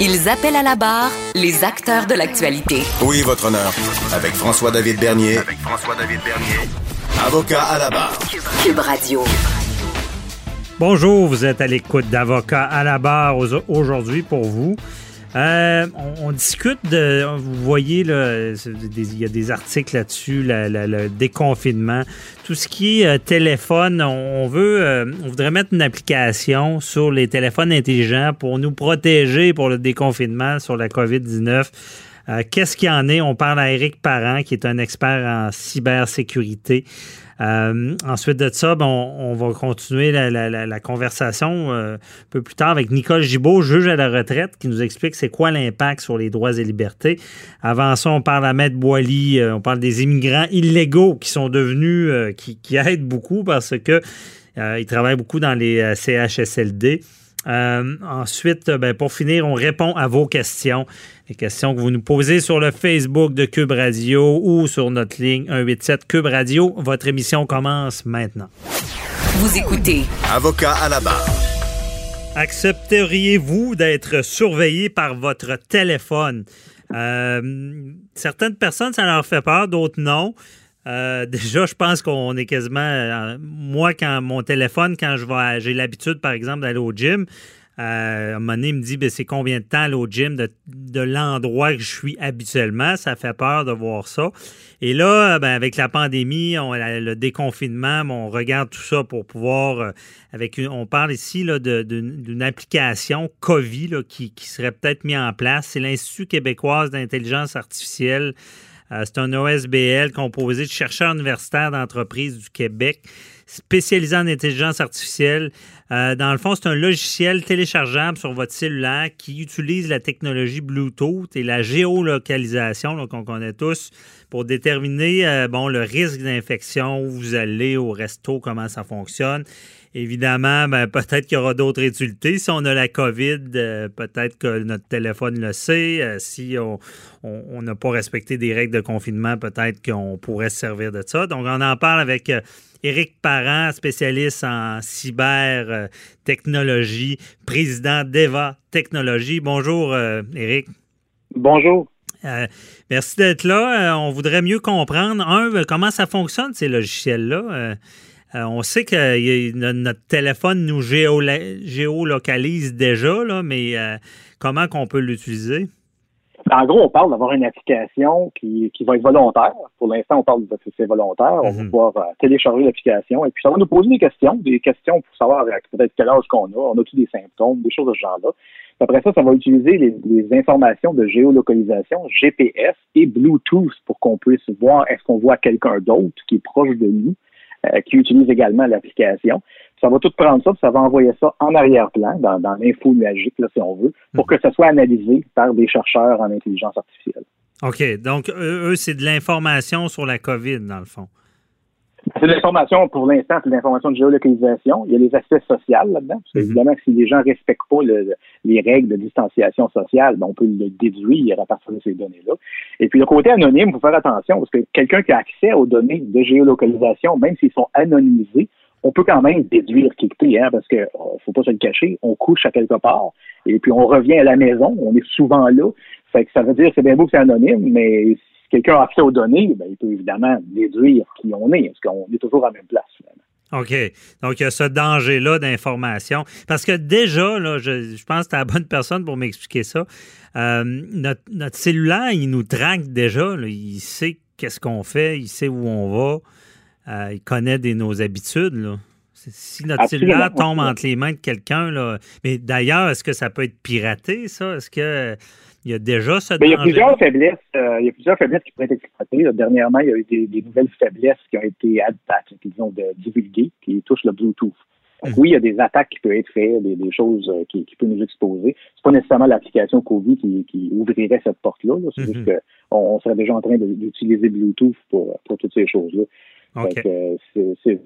Ils appellent à la barre les acteurs de l'actualité. Oui, votre honneur. Avec François-David Bernier. Avec François-David Bernier. Avocat à la barre. Cube Radio. Bonjour, vous êtes à l'écoute d'Avocat à la barre aujourd'hui pour vous. Euh, on, discute de, vous voyez, là, il y a des articles là-dessus, le déconfinement, tout ce qui est euh, téléphone. On, veut, euh, on voudrait mettre une application sur les téléphones intelligents pour nous protéger pour le déconfinement sur la COVID-19. Qu'est-ce qu'il y en est? On parle à Eric Parent, qui est un expert en cybersécurité. Euh, ensuite de ça, ben, on, va continuer la, conversation euh, un peu plus tard avec Nicole Gibault, juge à la retraite, qui nous explique c'est quoi l'impact sur les droits et libertés. Avant ça, on parle à Maître Boily, euh, on parle des immigrants illégaux qui sont devenus, qui, aident beaucoup parce que ils travaillent beaucoup dans les CHSLD. Ensuite, ben, pour finir, on répond à vos questions. Les questions que vous nous posez sur le Facebook de Cube Radio ou sur notre ligne 187 Cube Radio. Votre émission commence maintenant. Vous écoutez. Avocat à la barre. Accepteriez-vous d'être surveillé par votre téléphone? Euh, certaines personnes, ça leur fait peur, d'autres non. Euh, déjà, je pense qu'on est quasiment. Euh, moi, quand mon téléphone, quand je vais, j'ai l'habitude, par exemple, d'aller au gym, euh, un il me dit ben, c'est combien de temps au gym de, l'endroit que je suis habituellement? Ça fait peur de voir ça. Et là, ben, avec la pandémie, le déconfinement, on regarde tout ça pour pouvoir. avec On parle ici d'une application COVID qui serait peut-être mise en place. C'est l'Institut québécois d'intelligence artificielle. Euh, c'est un OSBL composé de chercheurs universitaires d'entreprises du Québec spécialisé en intelligence artificielle. Euh, dans le fond, c'est un logiciel téléchargeable sur votre cellulaire qui utilise la technologie Bluetooth et la géolocalisation qu'on connaît tous pour déterminer euh, bon, le risque d'infection, où vous allez au resto, comment ça fonctionne. Évidemment, ben, peut-être qu'il y aura d'autres utilités. Si on a la COVID, euh, peut-être que notre téléphone le sait. si on n'a pas respecté des règles de confinement, peut-être qu'on pourrait se servir de ça. Donc, on en parle avec Éric Parent, spécialiste en cybertechnologie, président d'EVA Technologie. Bonjour, euh, Éric. Bonjour. Euh, merci d'être là. Euh, on voudrait mieux comprendre, un, comment ça fonctionne, ces logiciels-là? On sait que notre téléphone nous géolocalise déjà, là, mais comment qu'on peut l'utiliser? En gros, on parle d'avoir une application qui, qui va être volontaire. Pour l'instant, on parle de c'est volontaire. On va mhm. pouvoir euh, télécharger l'application et puis ça va nous poser des questions, des questions pour savoir euh, peut-être quel âge qu'on a, on a tous des symptômes, des choses de ce genre-là. Après ça, ça va utiliser les, les, informations de géolocalisation, GPS et Bluetooth pour qu'on puisse voir est-ce qu'on voit quelqu'un d'autre qui est proche de nous, euh, qui utilise également l'application ça va tout prendre ça, puis ça va envoyer ça en arrière-plan, dans, dans l'info magique, là, si on veut, pour que ça soit analysé par des chercheurs en intelligence artificielle. OK. Donc, eux, c'est de l'information sur la COVID, dans le fond. C'est de l'information, pour l'instant, c'est de l'information de géolocalisation. Il y a les aspects sociaux là-dedans. Parce mhm. évidemment, si les gens ne respectent pas les règles de distanciation sociale, ben, on peut le déduire à partir de ces données-là. Et puis, le côté anonyme, il faut faire attention, parce que quelqu'un qui a accès aux données de géolocalisation, même s'ils sont anonymisés, on peut quand même déduire qui est, hein, parce que oh, faut pas se le cacher, on couche à quelque part, et puis on revient à la maison, on est souvent là. Fait que ça veut dire c'est bien beau que c'est anonyme, mais quelqu'un a accès aux données, ben, il peut évidemment déduire qui on est, parce qu'on est toujours à la même place finalement? OK. Donc, il y a ce danger-là d'information. Parce que déjà, là, je, pense que tu es la bonne personne pour m'expliquer ça. Euh, notre, cellulaire, il nous traque déjà. Il sait qu'est-ce qu'on fait, il sait où on va, euh, il connaît des, nos habitudes. Là. Si notre cellulaire tombe entre les mains de quelqu'un, là. Mais d'ailleurs, est-ce que ça peut être piraté, ça? Est-ce que il y a déjà ce Il y a plusieurs faiblesses. Euh, il y a plusieurs faiblesses qui pourraient être exploitées. dernièrement, il y a eu des, nouvelles faiblesses qui ont été disons, de, divulguées, qui touchent le Bluetooth. Mhm. oui, il y a des attaques qui peuvent être faites, des, choses euh, qui, peuvent nous exposer. C'est pas nécessairement l'application COVID qui, ouvrirait cette porte-là. C'est juste mhm. qu'on serait déjà en train d'utiliser Bluetooth pour, pour toutes ces choses-là. Okay. c'est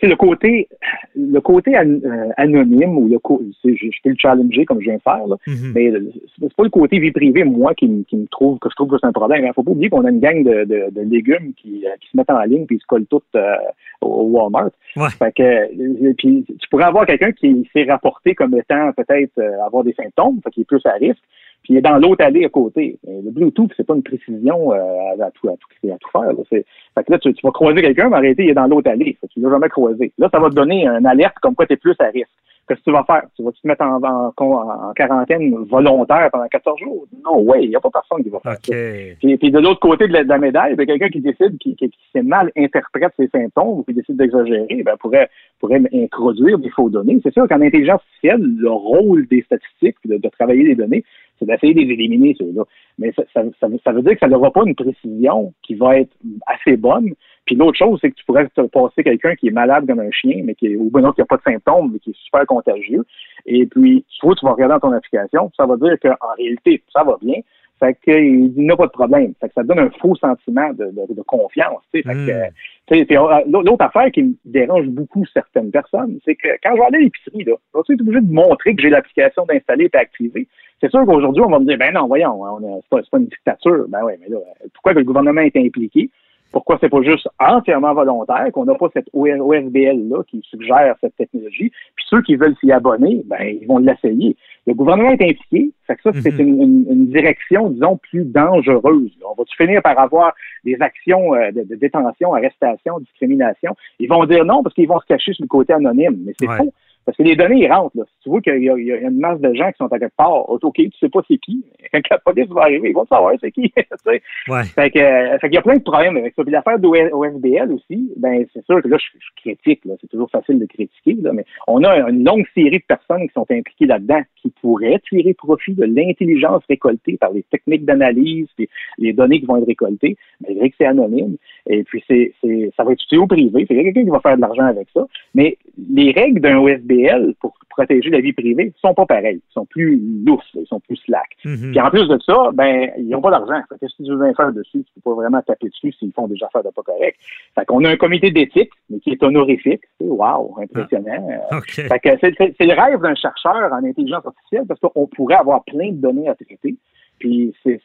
c'est le côté le côté euh, anonyme ou le je, peux le challenger comme je viens de faire là, mm-hmm. mais c'est pas le côté vie privée moi qui, me trouve que je trouve que c'est un problème. Il faut pas oublier qu'on a une gang de, de, légumes qui, euh, qui, se mettent en ligne puis se collent toutes euh, au Walmart. Fait que puis tu pourrais avoir quelqu'un qui s'est rapporté comme étant peut-être avoir des symptômes, fait qu'il est plus à risque puis il est dans l'autre allée à côté. Le Bluetooth, c'est pas une précision à, tout, à, tout, à tout faire. Là. Fait que là, tu, vas croiser quelqu'un, mais arrêter, il est dans l'autre allée. tu l'as jamais croisé. Là, ça va te donner une alerte comme quoi tu es plus à risque. Qu'est-ce que tu vas faire? Tu vas te mettre en, en, quarantaine volontaire pendant 14 jours? Non, ouais, il n'y a pas personne qui va faire ça. Puis, puis, de l'autre côté de la, médaille, a quelqu'un qui décide, qui, qui, qui mal interprète ses symptômes ou qui décide d'exagérer, ben, pourrait, pourrait introduire des faux données. C'est sûr qu'en intelligence artificielle, le rôle des statistiques, de, de travailler les données, c'est d'essayer de les éliminer, ceux-là. Mais ça, ça, ça, veut dire que ça n'aura pas une précision qui va être assez bonne. Puis l'autre chose, c'est que tu pourrais te passer quelqu'un qui est malade comme un chien, mais qui est, ou bien qui n'a pas de symptômes, mais qui est super contagieux. Et puis, soit tu vas regarder dans ton application, ça va dire qu'en réalité, ça va bien. Fait qu'il n'a pas de problème. Fait que ça donne un faux sentiment de, de, confiance. Fait que, hmm. Euh, l'autre affaire qui me dérange beaucoup certaines personnes, c'est que quand je vais aller à l'épicerie, là, je suis obligé de montrer que j'ai l'application d'installer et activée. C'est sûr qu'aujourd'hui, on va me dire, ben non, voyons, c'est pas, pas une dictature. Ben oui, mais là, pourquoi que le gouvernement est impliqué? Pourquoi c'est pas juste entièrement volontaire, qu'on n'a pas cette OSBL-là qui suggère cette technologie, puis ceux qui veulent s'y abonner, ben, ils vont l'essayer. Le gouvernement est impliqué, fait que ça, c'est mhm. une, direction, disons, plus dangereuse. On va-tu finir par avoir des actions euh, de, détention, arrestation, discrimination? Ils vont dire non parce qu'ils vont se cacher sur le côté anonyme, mais c'est faux. Parce que les données, ils rentrent. Là. Si tu vois qu'il y, y, a une masse de gens qui sont à quelque part, OK, tu sais pas c'est qui. Quand la police va arriver, ils vont savoir c'est qui. ouais. Fait que, euh, fait qu'il y a plein de problèmes avec ça. Puis l'affaire d'OSBL aussi, ben c'est sûr que là, je, je critique. Là. C'est toujours facile de critiquer, là, mais on a une longue série de personnes qui sont impliquées là-dedans qui pourraient tirer profit de l'intelligence récoltée par les techniques d'analyse, et les données qui vont être récoltées, malgré que c'est anonyme. Et puis c'est, ça va être utilisé au privé. C'est quelqu'un qui va faire de l'argent avec ça. Mais les règles d'un OSBL pour protéger la vie privée sont pas pareils. Ils sont plus lousses, ils sont plus slack. Mm-hmm. Puis en plus de ça, ben ils n'ont pas d'argent. Qu'est-ce que tu veux faire dessus? Tu peux pas vraiment taper dessus s'ils font des affaires de pas correct. Fait qu'on a un comité d'éthique, mais qui est honorifique. Wow, impressionnant. Ah, fait que c'est, le rêve d'un chercheur en intelligence artificielle parce qu'on pourrait avoir plein de données à traiter. Puis c'est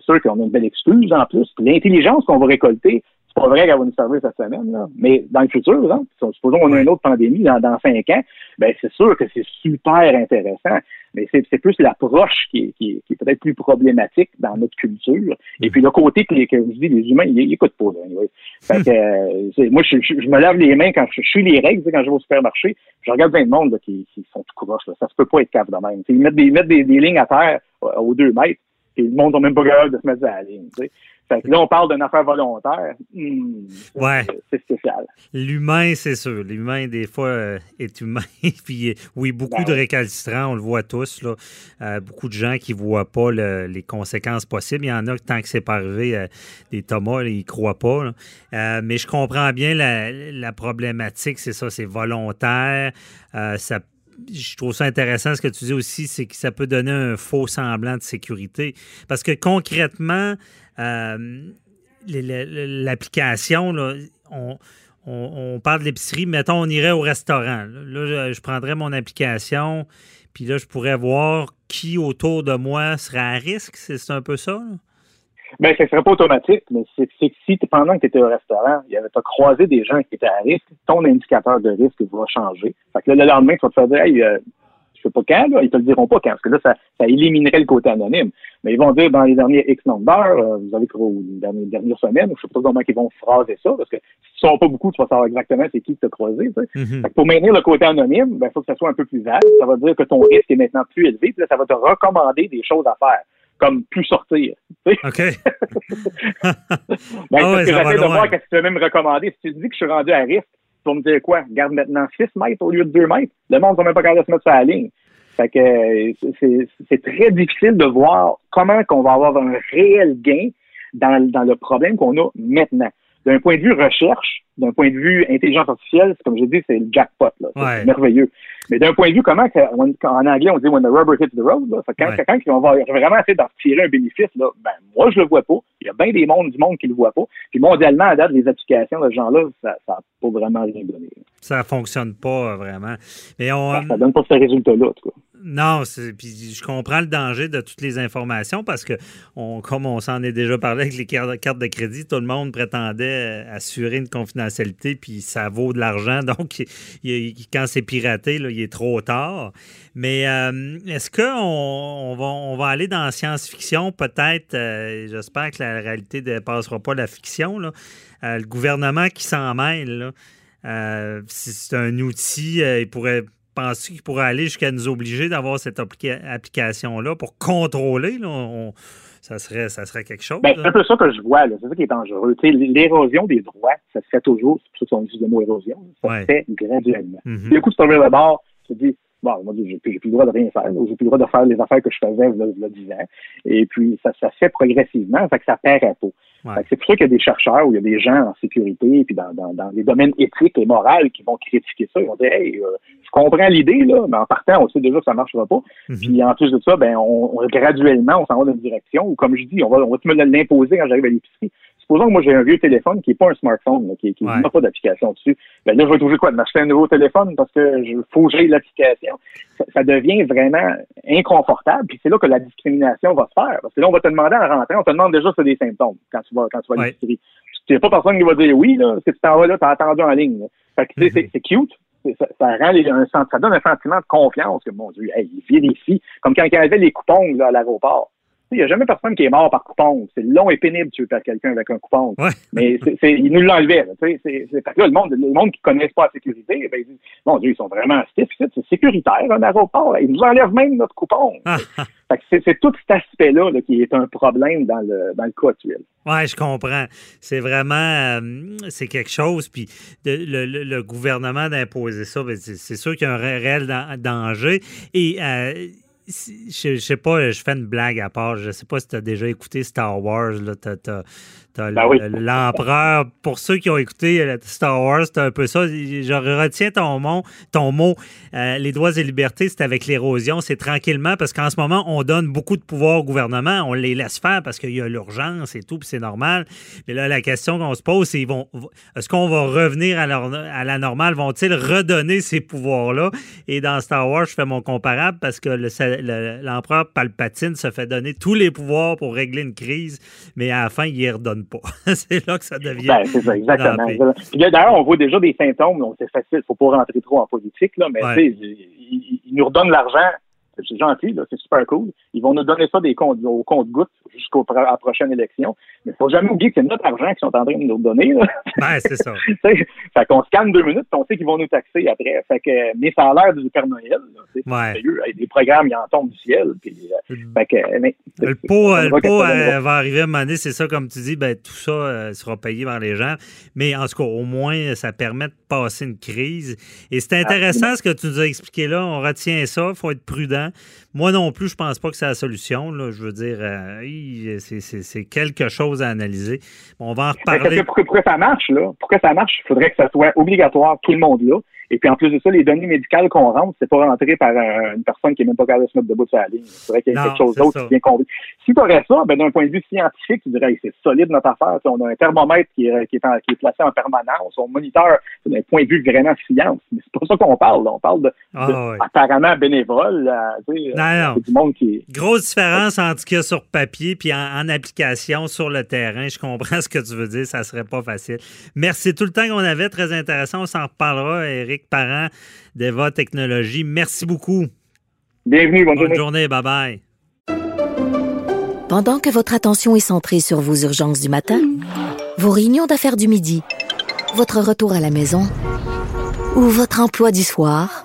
sûr qu'on a une belle excuse en plus. L'intelligence qu'on va récolter, c'est pas vrai qu'elle va nous servir cette semaine, là. mais dans le futur, hein, supposons qu'on a une autre pandémie dans, cinq ans, ben c'est sûr que c'est super intéressant. Mais c'est plus l'approche qui, est peut-être plus problématique dans notre culture. Et puis le côté que, que je dis, les humains, ils, n'écoutent pas. Là, fait que, euh, moi, je, je, me lave les mains quand je, suis les règles, quand je vais au supermarché. Je regarde plein de monde là, qui, sont tout croches. Ça se peut pas être capable de même. ils mettent des, mettent des, des lignes à terre euh, aux deux mètres. Et le monde n'a même pas capable de se mettre à la ligne. Là, on parle d'une affaire volontaire. Hmm, ouais. C'est spécial. L'humain, c'est sûr. L'humain, des fois, euh, est humain. Puis, euh, oui, beaucoup de récalcitrants, on le voit tous. Là. Euh, beaucoup de gens qui ne voient pas les conséquences possibles. Il y en a, tant que c'est pas arrivé, des Thomas, ils ne croient pas. mais je comprends bien la, la problématique. C'est ça, c'est volontaire. ça je trouve ça intéressant ce que tu dis aussi, c'est que ça peut donner un faux semblant de sécurité. Parce que concrètement, l'application, on, on, parle de l'épicerie, mettons, on irait au restaurant. Là, je, prendrais mon application, puis là, je pourrais voir qui autour de moi serait à risque. C'est un peu ça? Bien, ce ne serait pas automatique, mais c'est que si pendant que tu étais au restaurant, il y avait pas croisé des gens qui étaient à risque, ton indicateur de risque va changer. Fait que là, le lendemain, tu vas te faire dire, hey, euh, sais pas quand, là, ils te le diront pas quand, parce que là, ça, ça éliminerait le côté anonyme. Mais ils vont dire dans les derniers X nombre d'heures, euh, vous avez les dernières, dernières semaines, je sais pas comment ils vont phraser ça, parce que si ne sont pas beaucoup, tu vas savoir exactement c'est qui que tu as croisé. Mm Pour maintenir le côté anonyme, il ben, faut que ça soit un peu plus vague. Ça va dire que ton risque est maintenant plus élevé, puis là, ça va te recommander des choses à faire comme plus sortir. OK. ben, ah ouais, que j'essaie de voir qu'est-ce que tu veux même recommander. Si tu dis que je suis rendu à risque, vas me dire quoi? Garde maintenant 6 mètres au lieu de 2 mètres. Le monde ne même pas garder se mettre sur la ligne. Fait que c'est très difficile de voir comment qu'on va avoir un réel gain dans le problème qu'on a maintenant. D'un point de vue recherche, d'un point de vue intelligence artificielle, comme je dis, c'est le jackpot. C'est merveilleux. Mais d'un point de vue, comment, en anglais, on dit when the rubber hits the road, là, quand, quand on va vraiment essayer d'en tirer un bénéfice, là, ben, moi, je le vois pas. Il y a bien des mondes du monde qui le voient pas. Puis mondialement, à date, les applications de ce genre-là, ça n'a pas vraiment rien donné. Ça fonctionne pas vraiment. Mais on, ça, ça donne pas ce résultat-là, en tout cas. Non, puis je comprends le danger de toutes les informations parce que, on, comme on s'en est déjà parlé avec les cartes de crédit, tout le monde prétendait assurer une confidentialité, puis ça vaut de l'argent. Donc, quand c'est piraté, il est trop tard. Mais euh, est-ce qu'on on va, aller dans la science-fiction? Peut-être, euh, j'espère que la réalité ne dépassera pas la fiction. Euh, le gouvernement qui s'en mêle, c'est un outil, il pourrait penses qu'il pourrait aller jusqu'à nous obliger d'avoir cette application-là pour contrôler? ça, serait, ça serait quelque chose? Ben, c'est un peu ça que je vois. C'est ça qui est dangereux. L'érosion des droits, ça se fait toujours. C'est pour ça qu'on utilise le mot érosion. Ça se fait graduellement. Mm Du coup, tu te le bord, tu te dis, bon, moi, j'ai plus, plus le droit de rien faire. J'ai plus le droit de faire les affaires que je faisais il y a 10 ans. Et puis, ça, ça se fait progressivement. Fait que ça perd un C'est pour ça qu'il y a des chercheurs ou il y a des gens en sécurité puis dans, dans, dans les domaines éthiques et moraux qui vont critiquer ça. Ils vont dire Hey, euh, je comprends l'idée, là, mais en partant, on sait déjà que ça ne marchera pas. Mhm. Puis en plus de ça, ben on, graduellement, on s'en va dans une direction où, comme je dis, on va, on va me l'imposer quand j'arrive à l'épicerie supposons que moi j'ai un vieux téléphone qui n'est pas un smartphone, qui n'a pas d'application dessus. Ben là, je vais toujours quoi? De m'acheter un nouveau téléphone parce que je faut que l'application. Ça, devient vraiment inconfortable. Puis c'est là que la discrimination va se faire. Parce que là, on va te demander à rentrer, on te demande déjà si tu des symptômes quand tu vas quand tu vas à l'épicerie. Il n'y a pas personne qui va dire oui, là, si tu t'en vas là, tu as attendu en ligne. Fait que mm-hmm. c'est cute. Ça, ça, rend un, ça donne un sentiment de confiance que, mon Dieu, hey, il vérifie. Comme quand il y avait les coupons là, à l'aéroport. Il n'y a jamais personne qui est mort par coupon. C'est long et pénible de tuer quelqu'un avec un coupon. Mais c'est, il nous l'enlevait. C'est, c'est, parce que le monde, le monde qui ne connaissent pas la sécurité, ben, ils disent, mon Dieu, ils sont vraiment stiff. C'est sécuritaire, un aéroport. Ils nous enlèvent même notre coupon. c'est, tout cet aspect-là qui est un problème dans le, dans le cas actuel. Oui, je comprends. C'est vraiment euh, c'est quelque chose. Puis le, gouvernement d'imposer ça, ben, c'est, sûr qu'il y a un réel danger. Et euh, je, sais pas, je fais une blague à part. Je sais pas si tu as déjà écouté Star Wars. Là, ben l'empereur. Pour ceux qui ont écouté Star Wars, c'est un peu ça. Je retiens ton mot. Ton mot euh, les droits et libertés, c'est avec l'érosion. C'est tranquillement parce qu'en ce moment, on donne beaucoup de pouvoir au gouvernement. On les laisse faire parce qu'il y a l'urgence et tout, puis c'est normal. Mais là, la question qu'on se pose, c'est vont, est-ce qu'on va revenir à, à la normale? Vont-ils redonner ces pouvoirs-là? Et dans Star Wars, je fais mon comparable parce que l'empereur Palpatine se fait donner tous les pouvoirs pour régler une crise, mais à la fin, il ne redonne pas. c'est là que ça devient. Ben, c'est ça, exactement. D'ailleurs, on voit déjà des symptômes. C'est facile, il ne faut pas rentrer trop en politique, là, mais il, nous redonne l'argent c'est gentil, c'est super cool. Ils vont nous donner ça des comptes, au compte-gouttes jusqu'à la prochaine élection. Mais il faut jamais oublier que c'est notre argent qu'ils sont en train de nous donner. Ben, c'est ça. fait qu'on scanne deux minutes, on sait qu'ils vont nous taxer après. Fait que, mais ça a l'air du Père Noël. Ouais. Des programmes, ils en tombent du ciel. Puis, euh, fait que, le pot, le pot euh, va arriver à un moment donné, c'est ça, comme tu dis, ben, tout ça euh, sera payé par les gens. Mais en tout cas, au moins, ça permet de passer une crise. Et c'est intéressant ce que tu nous as expliqué là. On retient ça, il faut être prudent. Moi non plus, je pense pas que c'est la solution. Là. Je veux dire, euh, c'est quelque chose à analyser. on va en reparler. Pour que, pour que, ça marche, là, pour que ça marche, il faudrait que ça soit obligatoire, tout le monde là. Et puis en plus de ça, les données médicales qu'on rentre, c'est pas rentré par euh, une personne qui n'est même pas capable de se mettre debout sur la ligne. Il faudrait qu'il y ait quelque chose d'autre qui vient convaincre. Si tu aurais ça, ben, d'un point de vue scientifique, tu dirais c'est solide notre affaire. on a un thermomètre qui est, qui, est qui est placé en permanence, on moniteur d'un point de vue vraiment science. Mais c'est pas ça qu'on parle. On parle de, ah, apparemment bénévole. non, non. Du monde qui Grosse différence entre ce qu'il y a sur papier puis en, application sur le terrain. Je comprends ce que tu veux dire. Ça serait pas facile. Merci tout le temps qu'on avait. Très intéressant. On s'en reparlera, Eric Parent d'Eva Technologies. Merci beaucoup. Bienvenue, bonne, Bonne journée. journée, bye-bye. Pendant que votre attention est centrée sur vos urgences du matin, vos réunions d'affaires du midi, votre retour à la maison ou votre emploi du soir,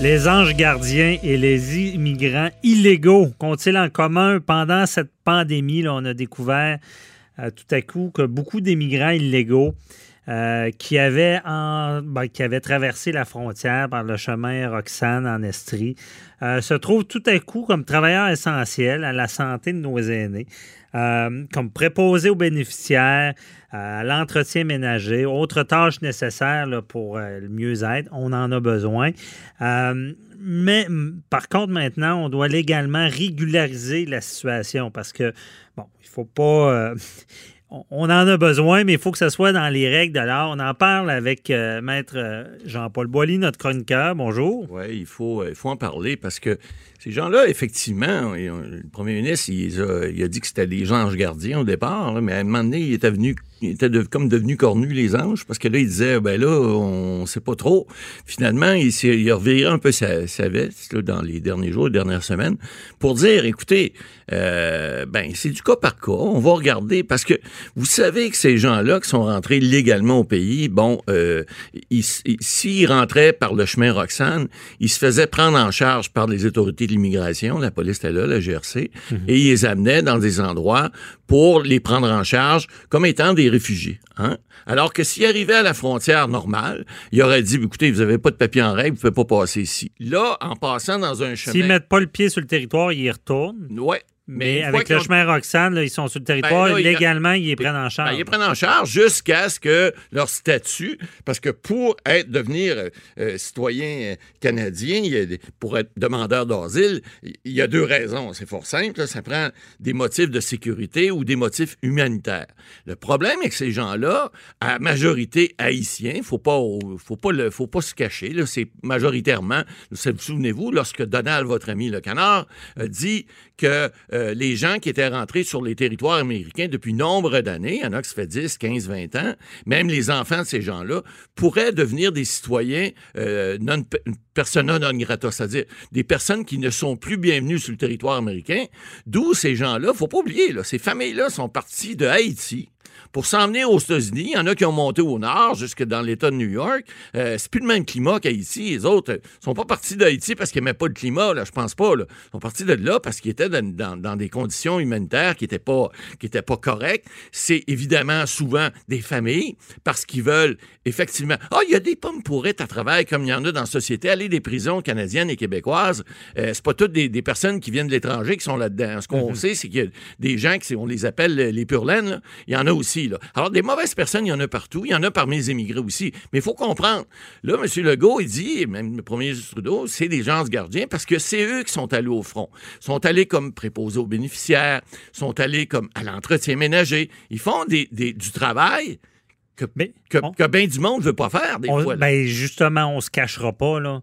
Les anges gardiens et les immigrants illégaux qu'ont-ils en commun? Pendant cette pandémie? Là, on a découvert euh, tout à coup que beaucoup d'immigrants illégaux euh, qui, avaient en, ben, qui avaient traversé la frontière par le chemin Roxane en Estrie euh, se trouvent tout à coup comme travailleurs essentiels à la santé de nos aînés, euh, comme préposés aux bénéficiaires, à l'entretien ménager, autres tâches nécessaires pour le mieux-être. On en a besoin. Mais par contre, maintenant, on doit légalement régulariser la situation parce que, bon, il faut pas. On- on en a besoin, mais il faut que ce soit dans les règles de l'art. On en parle avec euh, Maître euh, Jean-Paul Boilly, notre chroniqueur. Bonjour. Oui, il faut, euh, il faut en parler parce que ces gens-là, effectivement, euh, le premier ministre, il, a, dit que c'était des anges gardiens au départ, là, mais à un moment donné, il était venu, il était comme devenu cornu, les anges, parce que là, il disait, ben là, on sait pas trop. Finalement, il, il a reviré un peu sa, sa veste là, dans les derniers jours, les dernières semaines, pour dire, écoutez, euh, ben c'est du cas par cas, on va regarder, parce que vous savez que ces gens-là qui sont rentrés légalement au pays, bon, euh, ils- ils- s'ils rentraient par le chemin Roxane, ils se faisaient prendre en charge par les autorités de l'immigration, la police était là, la GRC, et ils les amenaient dans des endroits pour les prendre en charge comme étant des réfugiés. Hein? Alors que s'ils arrivaient à la frontière normale, ils auraient dit, écoutez, vous n'avez pas de papier en règle, vous ne pouvez pas passer ici. Là, en passant dans un chemin... S'ils mettent pas le pied sur le territoire, ils y retournent. Ouais. Mais, avec le chemin Roxane, là, ils sont sur le territoire. Ben là, il légalement, ils les prennent en charge. Ben, ils les prennent en charge jusqu'à ce que leur statut, parce que pour être devenir euh, euh, citoyen euh, canadien, il y a des- pour être demandeur d'asile, il y a deux raisons. C'est fort simple. là. Ça prend des motifs de sécurité ou des motifs humanitaires. Le problème est que ces gens-là, à majorité haïtiens, faut pas, faut pas le, faut pas se cacher. C'est majoritairement, vous souvenez-vous, lorsque Donald, votre ami le canard, dit que euh, les gens qui étaient rentrés sur les territoires américains depuis nombre d'années, il y en a qui se fait 10, 15, 20 ans, même les enfants de ces gens-là, pourraient devenir des citoyens euh, non persona non grata, c'est-à-dire des personnes qui ne sont plus bienvenues sur le territoire américain, d'où ces gens-là, faut pas oublier, là, ces familles-là sont parties de Haïti pour s'emmener aux États-Unis. Il y en a qui ont monté au nord, jusque dans l'État de New York. Euh, c'est plus le même climat qu'Haïti. Les autres euh, sont pas partis d'Haïti parce qu'ils n'aimaient pas le climat, là, je pense pas. Là. Ils sont partis de là parce qu'ils étaient dans, dans- dans des conditions humanitaires qui n'étaient pas, qui étaient pas correctes. C'est évidemment souvent des familles parce qu'ils veulent effectivement... Ah, il y a des pommes pourrites à travail comme il y en a dans la société. Aller des prisons canadiennes et québécoises, euh, c'est pas toutes des, des personnes qui viennent de l'étranger qui sont là-dedans. Ce qu'on sait, c'est qu'il y a des gens qui, on les appelle les purlaines, il y en a aussi. Là. Alors, des mauvaises personnes, il y en a partout. Il y en a parmi les émigrés aussi. Mais il faut comprendre. Là, M. Legault, il dit, et même le premier ministre Trudeau, c'est des gens gardiens parce que c'est eux qui sont allés au front. Ils sont allés comme préposés aux bénéficiaires, sont allés comme à l'entretien ménager. Ils font des, des- du travail que, Mais que, on- que bien du monde ne veut pas faire, des On- fois. là. ben, justement, on se cachera pas, là.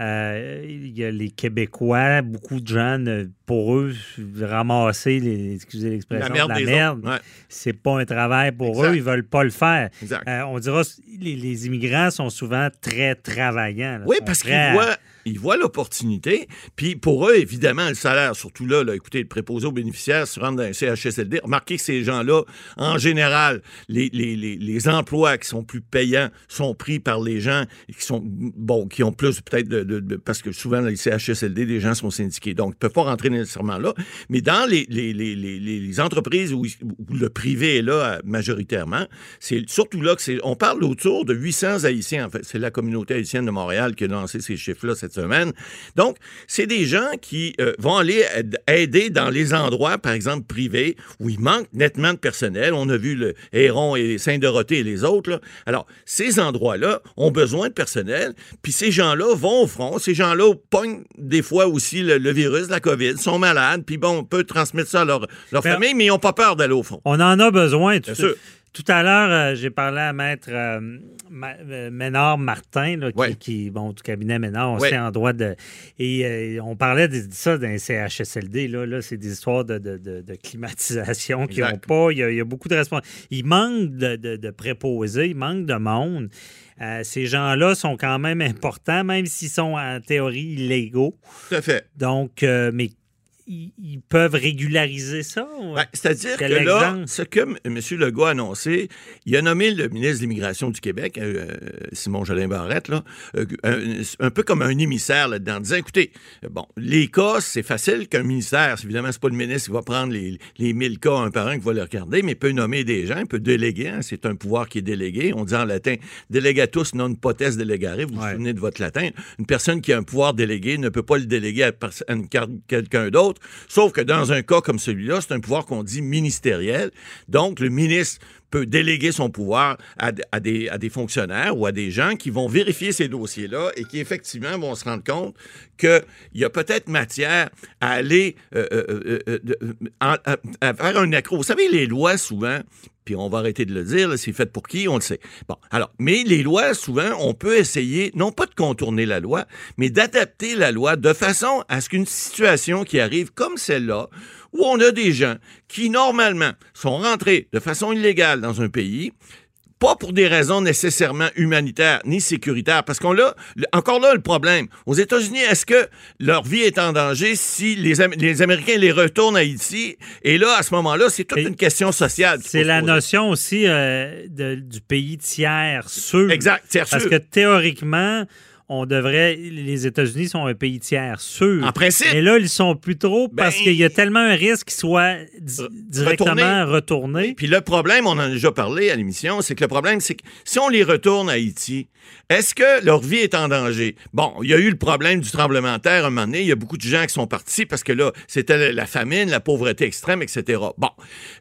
Euh, Il y a les Québécois, beaucoup de gens, ne- pour eux, ramasser, les, excusez l'expression, La merde de la des merde. Ouais. c'est pas un travail pour Exact. eux, ils veulent pas le faire. Exact. Euh, on dira, les, les immigrants sont souvent très travaillants. là. Oui, parce qu'ils voient, ils voient l'opportunité. Puis pour eux, évidemment, le salaire, surtout là, écoutez, le préposé aux bénéficiaires se rendre dans un CHSLD. Remarquez que ces gens-là, en général, les, emplois qui sont plus payants sont pris par les gens qui sont, bon, qui ont plus peut-être de, parce que souvent, les CHSLD, les gens sont syndiqués. Donc, ils ne peuvent pas rentrer nécessairement là. Mais dans les, entreprises où, où le privé est là euh, majoritairement, c'est surtout là que c'est, on parle autour de 800 Haïtiens, en fait. C'est la communauté haïtienne de Montréal qui a lancé ces chiffres-là cette cette semaine. Donc, c'est des gens qui euh, vont aller aider dans les endroits, par exemple, privés, où il manque nettement de personnel. On a vu le Héron et Saint-Dorothée et les autres. Alors, ces endroits-là ont besoin de personnel, puis ces gens-là vont au front. Ces gens-là pognent des fois aussi le, virus, la COVID, sont malades, puis bon, on peut transmettre ça à leur, leur famille, mais ils n'ont pas peur d'aller au front. On en a besoin. Bien sûr. Tout à l'heure, euh, j'ai parlé à Maître euh, euh, Ménard Martin, qui, bon, du cabinet Ménard, on sait en droit de. Et on parlait de, ça les CHSLD. Là, là c'est des histoires de, climatisation qui n'ont pas. Il y, a, beaucoup de responsabilités. Il manque de, préposés, il manque de monde. ces gens-là sont quand même importants, même s'ils sont en théorie illégaux. Tout à fait. Donc, mais ils peuvent régulariser ça? Ben, c'est-à-dire que là, ce que M. Legault a annoncé, il a nommé le ministre de l'Immigration du Québec, euh, Simon Jolin Barrette, là, euh, un, peu comme un émissaire là-dedans, en disant, écoutez, bon, les cas, c'est facile qu'un ministère, évidemment, c'est pas le ministre qui va prendre les, les 1000 cas un par un qui va les regarder, mais il peut nommer des gens, il peut déléguer, hein, c'est un pouvoir qui est délégué. On dit en latin, delegatus non potest delegare, vous vous souvenez de votre latin. Une personne qui a un pouvoir délégué ne peut pas le déléguer à quelqu'un d'autre Sauf que dans un cas comme celui-là, c'est un pouvoir qu'on dit ministériel. Donc, le ministre peut déléguer son pouvoir à, des, fonctionnaires ou à des gens qui vont vérifier ces dossiers-là et qui effectivement vont se rendre compte qu'il y a peut-être matière à aller euh, euh, euh, à, faire un accro. Vous savez, les lois, souvent, puis on va arrêter de le dire, c'est fait pour qui, on le sait. Bon, alors, mais les lois, souvent, on peut essayer, non pas de contourner la loi, mais d'adapter la loi de façon à ce qu'une situation qui arrive comme celle-là, où on a des gens qui, normalement, sont rentrés de façon illégale dans un pays, pas pour des raisons nécessairement humanitaires ni sécuritaires, parce qu'on a encore là le problème. Aux États-Unis, est-ce que leur vie est en danger si les, les Américains les retournent à Haïti? Et là, à ce moment-là, c'est toute une question sociale. C'est la notion aussi euh, du pays tiers sûr. Exact, tiers sûr. Parce que théoriquement, on devrait. Les États-Unis sont un pays tiers sûr. En principe. Et là, ils sont plus trop parce ben, qu'il y a tellement un risque qu'ils soient directement retournés. Puis le problème, on en a déjà parlé à l'émission, c'est que le problème, c'est que si on les retourne à Haïti, est-ce que leur vie est en danger? Bon, il y a eu le problème du tremblement de terre un moment donné. Il y a beaucoup de gens qui sont partis parce que là, c'était la famine, la pauvreté extrême, etc. Bon,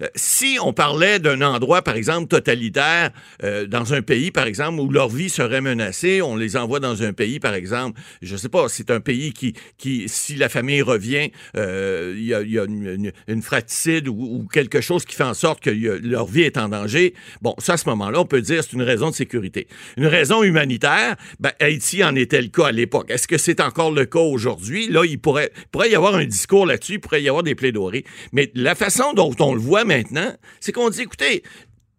euh, si on parlait d'un endroit, par exemple, totalitaire, euh, dans un pays, par exemple, où leur vie serait menacée, on les envoie dans un pays, par exemple, je ne sais pas, c'est un pays qui, si la famille revient, euh, il y a, une, fratricide ou, quelque chose qui fait en sorte que leur vie est en danger. Bon, ça, à ce moment-là, on peut dire c'est une raison de sécurité. Une raison humanitaire, ben, Haïti en était le cas à l'époque. Est-ce que c'est encore le cas aujourd'hui? Là, il pourrait, pourrait y avoir un discours là-dessus, il pourrait y avoir des plaidoiries. Mais la façon dont on le voit maintenant, c'est qu'on dit, écoutez,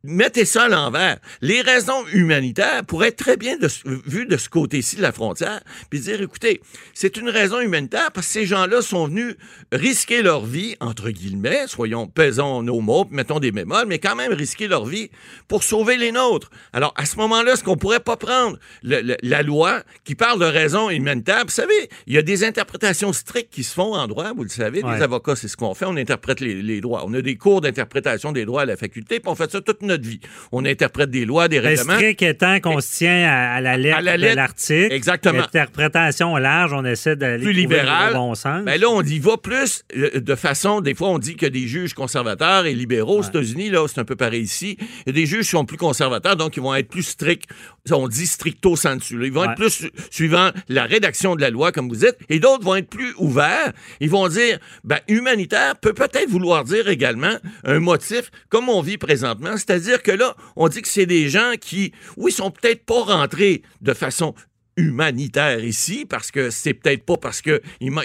mettez ça à l'envers. Les raisons humanitaires pourraient être très bien de, vues de ce côté-ci de la frontière, puis dire, écoutez, c'est une raison humanitaire parce que ces gens-là sont venus risquer leur vie, entre guillemets, soyons, pesons nos mots, mettons des mémoires, mais quand même risquer leur vie pour sauver les nôtres. Alors, à ce moment-là, est-ce qu'on pourrait pas prendre la loi qui parle de raison humanitaire? Vous savez, il y a des interprétations strictes qui se font en droit, vous le savez, les avocats, c'est ce qu'on fait, on interprète les, droits. On a des cours d'interprétation des droits à la faculté, puis on fait ça toute notre vie. On interprète des lois, des règlements. Strict étant qu'on se tient à, la lettre, de l'article. Exactement. Interprétation large, on essaie d'aller plus libéral. bon sens. Mais ben là, on y va plus euh, de façon. Des fois, on dit que des juges conservateurs et libéraux aux États-Unis, là, c'est un peu pareil ici. Des juges sont plus conservateurs, donc ils vont être plus stricts. On dit stricto sensu. Ils vont être plus suivant la rédaction de la loi, comme vous dites, et d'autres vont être plus ouverts. Ils vont dire, ben, humanitaire peut peut-être vouloir dire également un motif comme on vit présentement, c'est-à-dire dire que là, on dit que c'est des gens qui, oui, sont peut-être pas rentrés de façon humanitaire ici, parce que c'est peut-être pas parce qu'ils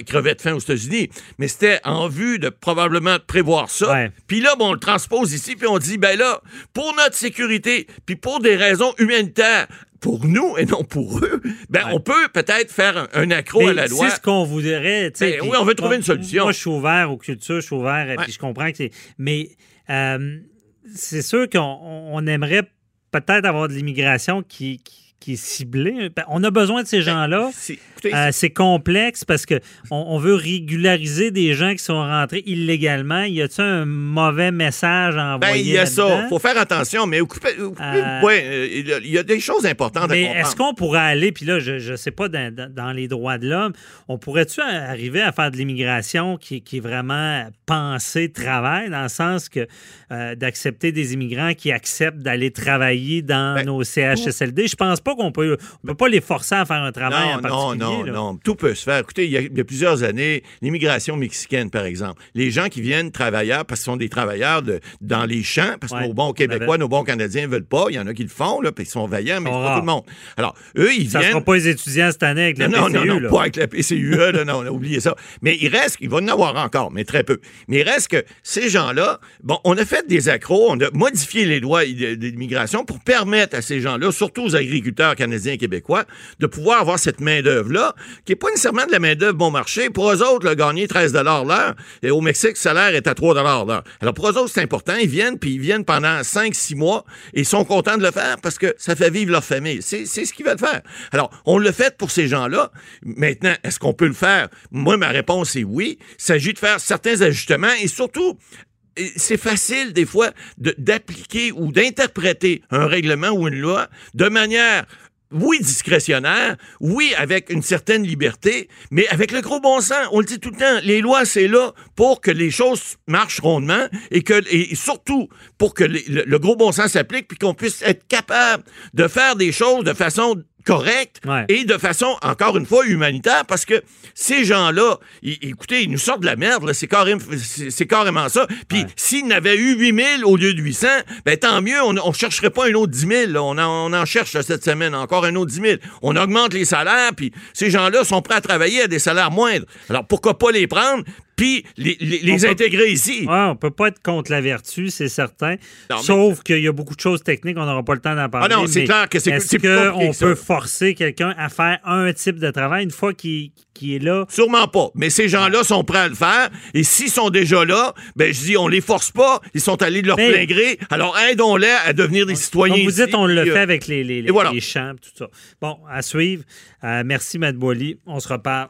crevaient de faim aux États-Unis, mais c'était en vue de probablement prévoir ça. Puis là, bon, on le transpose ici, puis on dit, ben là, pour notre sécurité, puis pour des raisons humanitaires, pour nous et non pour eux, ben on peut peut-être faire un, accro à la loi. C'est ce qu'on voudrait. Ben, oui, on veut trouver une solution. Moi, je suis ouvert aux cultures, je suis ouvert, et puis je comprends que c'est... Mais... Euh, c'est sûr qu'on aimerait peut-être avoir de l'immigration qui, qui est ciblé. Ben, on a besoin de ces Ben, gens-là. c'est- Euh, c'est complexe parce que on, veut régulariser des gens qui sont rentrés illégalement. Y a-t-il un mauvais message à Ben, envoyer il y a ça. là-dedans? faut faire attention, mais occupez, occupez- Euh, ouais, euh, il y a- il des choses importantes Mais à comprendre. est-ce qu'on pourrait aller, puis là, je ne sais pas, dans, dans- dans les droits de l'homme, on pourrait-tu arriver à faire de l'immigration qui, qui est vraiment pensée travail, dans le sens que euh, d'accepter des immigrants qui acceptent d'aller travailler dans Ben, nos CHSLD? Je pense pas qu'on peut, on peut pas les forcer à faire un travail Non, non, particulier. non, là. non. Tout peut se faire. Écoutez, il y a, il y a plusieurs années, l'immigration mexicaine, par exemple. Les gens qui viennent travailleurs, parce qu'ils sont des travailleurs de, dans les champs, parce que Ouais, nos bons on Québécois, avait- nos bons Canadiens ne veulent pas. Il y en a qui le font, là, puis ils sont vaillants, mais c'est pas tout le monde. Alors, eux, ils Ça ne viennent... sera pas les étudiants cette année avec le non, non, PCU. non, là. pas avec la PCUE, là, non, on a oublié ça. Mais il reste, il va en avoir encore, mais très peu. Mais il reste que ces gens-là, bon, on a fait des accros, on a modifié les lois d'immigration pour permettre à ces gens-là, surtout aux agriculteurs canadiens et québécois, de pouvoir avoir cette main-d'œuvre-là, qui n'est pas nécessairement de la main-d'œuvre bon marché. Pour eux autres, le gagner 13 l'heure, et au Mexique, le salaire est à 3 l'heure. Alors pour eux autres, c'est important. Ils viennent, puis ils viennent pendant 5-6 mois, et ils sont contents de le faire parce que ça fait vivre leur famille. C'est ce qu'ils veulent faire. Alors, on le fait pour ces gens-là. Maintenant, est-ce qu'on peut le faire? Moi, ma réponse est oui. Il s'agit de faire certains ajustements et surtout, c'est facile des fois d'appliquer ou d'interpréter un règlement ou une loi de manière oui, discrétionnaire, oui, avec une certaine liberté, mais avec le gros bon sens. On le dit tout le temps, les lois, c'est là pour que les choses marchent rondement et surtout pour que le gros bon sens s'applique puis qu'on puisse être capable de faire des choses de façon correcte Ouais. et de façon, encore une fois, humanitaire, parce que ces gens-là, écoutez, ils nous sortent de la merde, c'est carrément, carrément ça. Puis s'ils n'avaient eu 8 000 au lieu de 800, ben tant mieux, on ne chercherait pas un autre 10 000. là. On, en, on en cherche cette semaine encore un autre 10 000. On augmente les salaires, puis ces gens-là sont prêts à travailler à des salaires moindres. Alors pourquoi pas les prendre, puis les, les- les On peut- intégrer ici? Ouais, on peut pas être contre la vertu, c'est certain. Non, Sauf qu'il y a beaucoup de choses techniques, on n'aura pas le temps d'en parler. Ah non, c'est clair que c'est- Est-ce qu'on peut forcer quelqu'un à faire un type de travail une fois qu'il est là? Sûrement pas. Mais ces gens-là sont prêts à le faire. Et s'ils sont déjà là, ben je dis, on les force pas. Ils sont allés de leur Mais- plein gré. Alors aidons-les à devenir des citoyens. Comme vous ici, dites, on le euh, fait avec les, les, et voilà. les champs, tout ça. Bon, à suivre. Euh, merci, Matt Boily. On se reparle.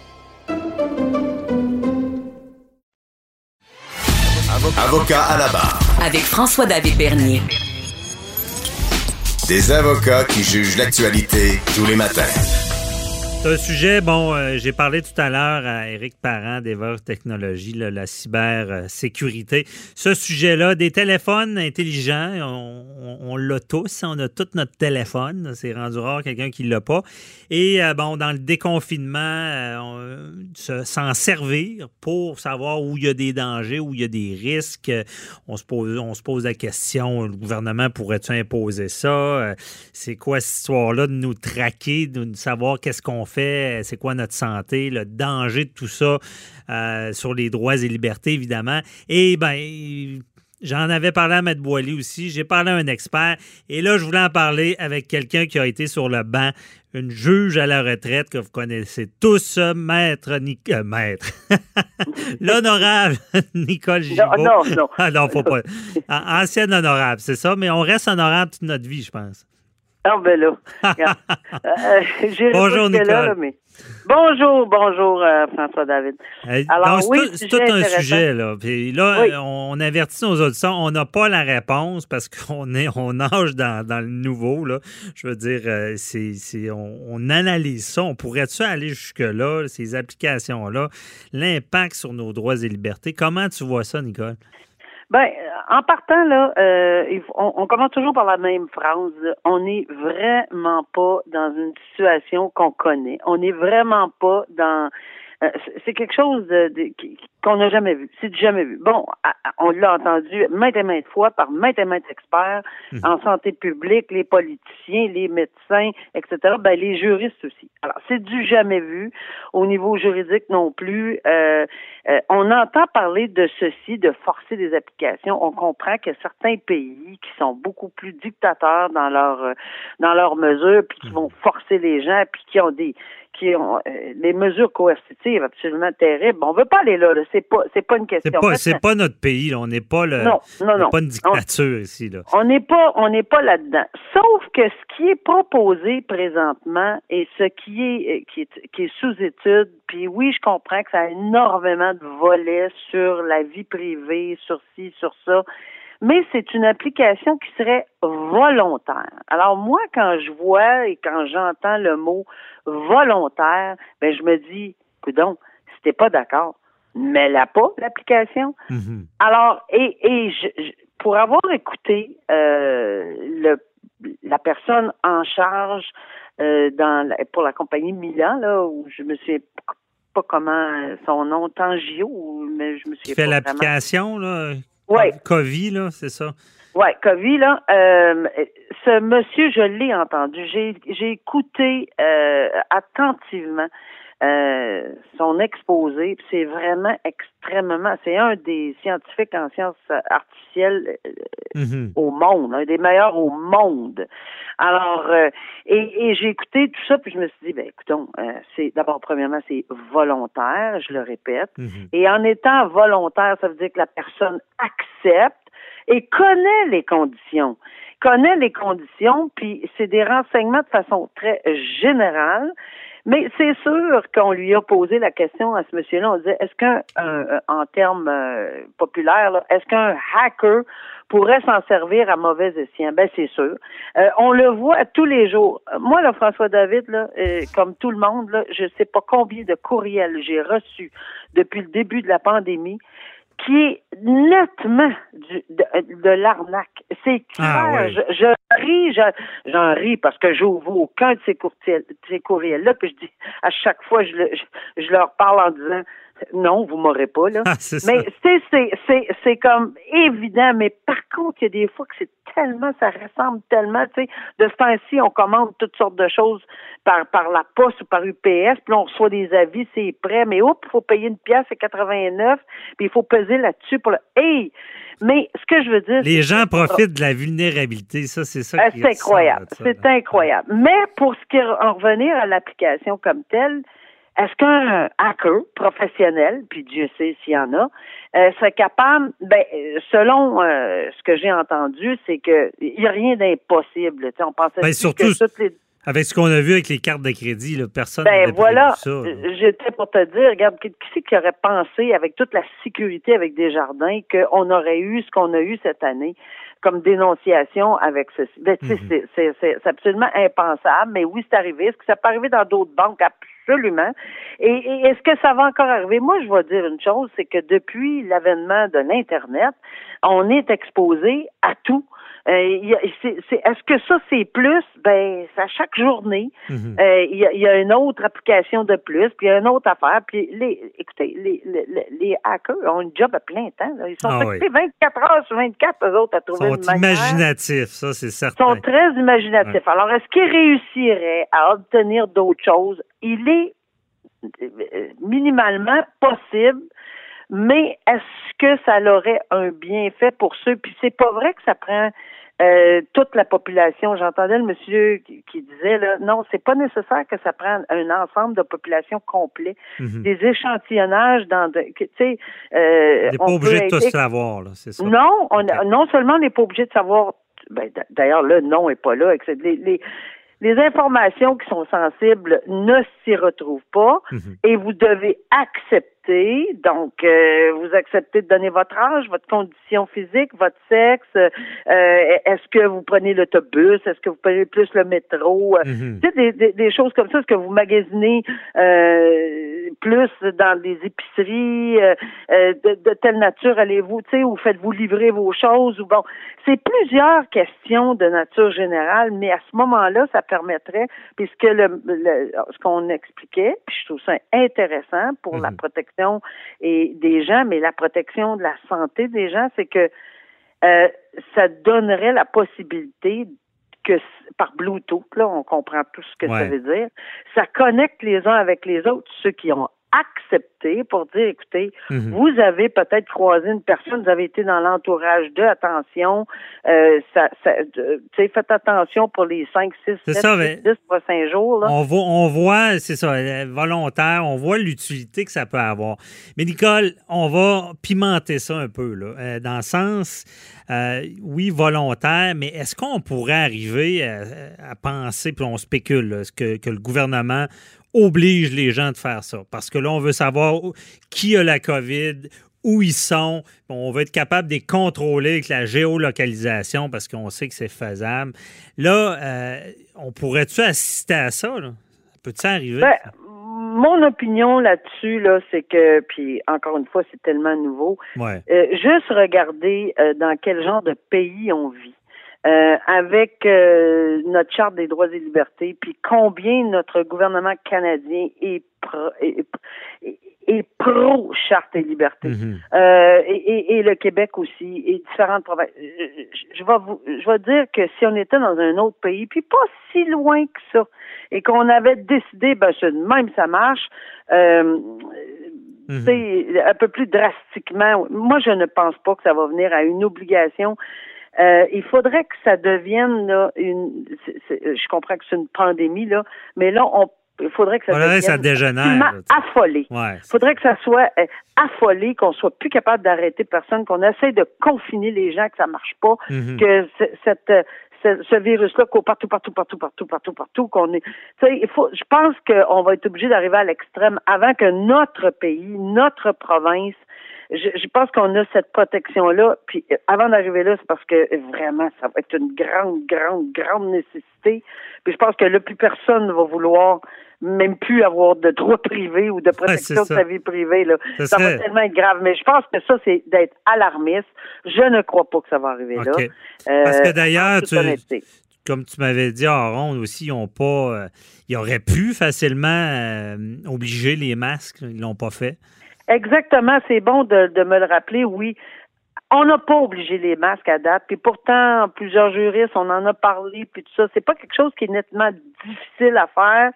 Avocat à la barre. Avec François-David Bernier. Des avocats qui jugent l'actualité tous les matins. C'est un sujet, bon, euh, j'ai parlé tout à l'heure à Éric Parent d'Ever Technologies, là, la cybersécurité. Ce sujet-là, des téléphones intelligents, on, l'a tous, on a tout notre téléphone, c'est rendu rare quelqu'un qui l'a pas. Et euh, bon, dans le déconfinement, euh, on- se- s'en servir pour savoir où il y a des dangers, où il y a des risques. On se pose, on se pose la question, le gouvernement pourrait-tu imposer ça? Euh, C'est quoi cette histoire-là de nous traquer, de savoir qu'est-ce qu'on fait, c'est quoi notre santé, le danger de tout ça euh, sur les droits et libertés, évidemment. Et ben, j'en avais parlé à Maître Boily aussi, j'ai parlé à un expert, et là, je voulais en parler avec quelqu'un qui a été sur le banc, une juge à la retraite que vous connaissez tous, Maître Nic- euh, Maître. L'honorable Nicole Gibault. Non, non, non. Ah non, faut pas. Ancienne honorable, c'est ça, mais on reste honorable toute notre vie, je pense. Ah, ben là. Euh, j'irai Bonjour, là, mais... Bonjour, bonjour, euh, François-David. Euh, Alors, oui, tout- c'est tout, un sujet, là. Puis là, Oui. euh, on, avertit nos auditeurs, on n'a pas la réponse parce qu'on est, on nage dans, dans le nouveau, là. Je veux dire, euh, c'est, c'est- on, on analyse ça. On pourrait-tu aller jusque-là, ces applications-là, l'impact sur nos droits et libertés? Comment tu vois ça, Nicole? Ben, euh, en partant, là, euh, on, on commence toujours par la même phrase. On n'est vraiment pas dans une situation qu'on connaît. On n'est vraiment pas dans... euh, c'est- c'est quelque chose de, de- qui, qu'on n'a jamais vu. C'est du jamais vu. Bon, on l'a entendu maintes et maintes fois par maintes et maintes experts mhm. en santé publique, les politiciens, les médecins, etc. Ben, les juristes aussi. Alors, c'est du jamais vu. Au niveau juridique non plus. Euh, euh, on entend parler de ceci, de forcer des applications. On comprend que certains pays qui sont beaucoup plus dictateurs dans leur euh, dans leurs mesures, puis qui mhm. vont forcer les gens, puis qui ont des qui ont euh, les mesures coercitives absolument terribles. On veut pas aller là. C'est pas c'est pas une question. C'est pas pas notre pays. Là. On n'est pas le. Non non non. Pas une dictature ici là. On n'est pas on n'est pas là-dedans. Sauf que ce qui est proposé présentement et ce qui est euh, qui est qui est sous étude. Puis oui, je comprends que ça a énormément de volets sur la vie privée, sur ci, sur ça mais c'est une application qui serait volontaire. Alors moi, quand je vois et quand j'entends le mot volontaire, ben je me dis, donc, si t'es pas d'accord, mets-la pas, l'application. Mm-hmm. Alors, et, et je, pour avoir écouté euh, le, la personne en charge euh, dans pour la compagnie Milan, là, où je me suis pas comment son nom, Tangio, mais je me suis fait l'application, là? Ouais. Covid, là, c'est ça? Oui, Covid, là. Euh, ce monsieur, je l'ai entendu. J'ai écouté attentivement euh, son exposé. C'est vraiment extrêmement. C'est un des scientifiques en sciences artificielles mm-hmm. au monde, un des meilleurs au monde. Alors, et, j'ai écouté tout ça, puis je me suis dit, ben écoutons, c'est d'abord premièrement c'est volontaire, je le répète, mm-hmm. et en étant volontaire, ça veut dire que la personne accepte et connaît les conditions. Connaît les conditions, puis c'est des renseignements de façon très générale. Mais c'est sûr qu'on lui a posé la question à ce monsieur-là. On disait, est-ce qu'un, en termes euh, populaires, est-ce qu'un hacker pourrait s'en servir à mauvais escient? Ben, c'est sûr. Euh, on le voit tous les jours. Moi, là, François David, là, euh, comme tout le monde, là, je sais pas combien de courriels j'ai reçus depuis le début de la pandémie qui est nettement du, de, l'arnaque. C'est ah, clair. je, je, ris, j'en ris parce que j'ouvre aucun de ces, ces courriels-là, puis je dis à chaque fois, je, je, je leur parle en disant non, vous m'aurez pas, là. Ah, mais c'est, c'est, comme évident, mais par contre, il y a des fois que c'est tellement, ça ressemble tellement, tu sais, de ce temps-ci, on commande toutes sortes de choses par, par la poste ou par UPS, puis on reçoit des avis, c'est prêt, mais oups, il faut payer une pièce à 89, puis il faut peser là-dessus pour le, hey! Mais ce que je veux dire. Les gens profitent de la vulnérabilité, ça, c'est ça. Euh, c'est incroyable. C'est incroyable. Mais pour ce qui est en revenir à l'application comme telle, est-ce qu'un hacker professionnel, puis Dieu sait s'il y en a, euh, serait capable, ben, selon euh, ce que j'ai entendu, c'est qu'il n'y a rien d'impossible. On pensait ben, surtout, que toutes les... Avec ce qu'on a vu avec les cartes de crédit, là, personne ben voilà, j'étais pour te dire, regarde, qui, qui aurait pensé avec toute la sécurité avec des jardins qu'on aurait eu ce qu'on a eu cette année? Comme dénonciation avec ceci. Ben, mhm. C'est absolument impensable, mais oui, c'est arrivé. Est-ce que ça peut arriver dans d'autres banques? Absolument. Et, est-ce que ça va encore arriver? Moi, je vais dire une chose, c'est que depuis l'avènement de l'Internet, on est exposé à tout. Euh, est-ce que ça, c'est plus? Ben, à chaque journée, mhm. euh, il y, a, une autre application de plus, puis il y a une autre affaire. Puis, les, écoutez, les, les, les hackers ont un job à plein temps. Ils sont ah, 24 heures sur 24, eux autres, à trouver Ils sont imaginatifs, ça, c'est certain. Ils sont très imaginatifs. Alors, est-ce qu'ils réussiraient à obtenir d'autres choses? Il est euh, minimalement possible mais est-ce que ça aurait un bienfait pour ceux? Puis c'est pas vrai que ça prend euh, toute la population. J'entendais le monsieur qui, disait là, non, c'est pas nécessaire que ça prenne un ensemble de population complet. Mhm. Des échantillonnages dans de, tu sais, euh, on n'est pas obligé de tout savoir, là, c'est ça. Non, on, non seulement on n'est pas obligé de savoir. Ben, d'ailleurs, le nom est pas là. Les, les, les informations qui sont sensibles ne s'y retrouvent pas mhm. et vous devez accepter donc, euh, vous acceptez de donner votre âge, votre condition physique, votre sexe. Euh, est-ce que vous prenez l'autobus? Est-ce que vous prenez plus le métro? Euh, mhm. des, des, des, choses comme ça. Est-ce que vous magasinez plus dans des épiceries? De, de, telle nature allez-vous, tu sais, ou faites-vous livrer vos choses? Ou bon, c'est plusieurs questions de nature générale, mais à ce moment-là, ça permettrait, puisque le, ce qu'on expliquait, puis je trouve ça intéressant pour la mhm. protection protection et des gens, mais la protection de la santé des gens, c'est que euh, ça donnerait la possibilité que par Bluetooth, là, on comprend tout ce que ça veut dire, ça connecte les uns avec les autres, ceux qui ont accepté pour dire, écoutez, Mhm. vous avez peut-être croisé une personne, vous avez été dans l'entourage de, attention, euh, ça, ça, euh, tu sais, faites attention pour les 5, 6, C'est 7, ça, 8, mais 10 prochains jours. Là. On voit, on voit c'est ça, euh, volontaire, on voit l'utilité que ça peut avoir. Mais Nicole, on va pimenter ça un peu, là, euh, dans le sens, euh, oui, volontaire, mais est-ce qu'on pourrait arriver à, à penser, puis on spécule, là, est-ce que, que le gouvernement oblige les gens de faire ça? Parce que là, on veut savoir qui a la COVID, où ils sont. On veut être capable de les contrôler avec la géolocalisation parce qu'on sait que c'est faisable. Là, euh, on pourrait-tu assister à ça? Là? Peut-tu arriver? Ben, mon opinion là-dessus, là, c'est que, puis encore une fois, c'est tellement nouveau. ouais. Euh, juste regarder euh, dans quel genre de pays on vit. Euh, avec euh, notre charte des droits et libertés, puis combien notre gouvernement canadien est pro, est, est- est pro charte et liberté. Mhm. Euh, et, et- et le Québec aussi, et différentes provinces. Je, je- vais vous, je vais dire que si on était dans un autre pays, puis pas si loin que ça, et qu'on avait décidé, ben c'est même ça marche, euh, Mhm. tu sais, un peu plus drastiquement. Moi, je ne pense pas que ça va venir à une obligation. Euh, il faudrait que ça devienne là, une. c'est- c'est- je comprends que c'est une pandémie là, mais là, on, il faudrait que ça Faudrait que dégénère, affolé. Ouais. Faudrait que ça soit euh, affolé, qu'on soit plus capable d'arrêter personne, qu'on essaie de confiner les gens, que ça marche pas, Mhm. que cette euh, ce, ce virus-là court partout, partout, partout, partout, partout, partout, qu'on est. Tu sais, il faut. Je pense qu'on va être obligé d'arriver à l'extrême avant que notre pays, notre province. Je, je pense qu'on a cette protection-là. Puis euh, avant d'arriver là, c'est parce que vraiment, ça va être une grande, grande, grande nécessité. Puis je pense que là, plus personne ne va vouloir même plus avoir de droit privé ou de protection de sa vie privée. Là. Ça Ça, serait- va tellement être grave. Mais je pense que ça, c'est d'être alarmiste. Je ne crois pas que ça va arriver là. Euh, Parce que d'ailleurs, tu-. Comme tu m'avais dit en ronde aussi, ils ont pas. euh, ils auraient pu facilement euh, obliger les masques. Ils l'ont pas fait. Exactement, c'est bon de, de me le rappeler, oui. On n'a pas obligé les masques à date, puis pourtant, plusieurs juristes, on en a parlé, puis tout ça. C'est pas quelque chose qui est nettement difficile à faire,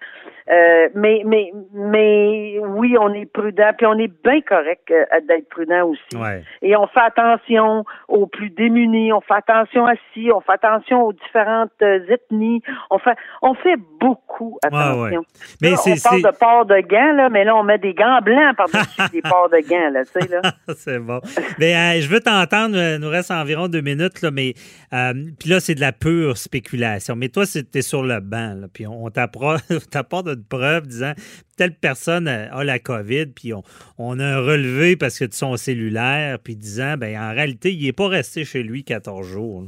euh, mais, mais, mais oui, on est prudent, puis on est bien correct euh, d'être prudent aussi. Ouais. Et on fait attention aux plus démunis, on fait attention à ci, on fait attention aux différentes euh, ethnies, on fait, on fait beaucoup attention. ouais. Mais Là, c'est- on parle de port de gants, là, mais là, on met des gants blancs par-dessus des ports de gants, là, tu sais, là. c'est bon. Mais euh, je veux t'entendre. Il nous reste environ deux minutes, là, mais puis là, c'est de la pure spéculation. Mais toi, c'était sur le banc, là, puis on, t'apporte une preuve disant telle personne euh, a la COVID, puis on, on a un relevé parce que de son cellulaire, puis disant, ben en réalité, il n'est pas resté chez lui 14 jours.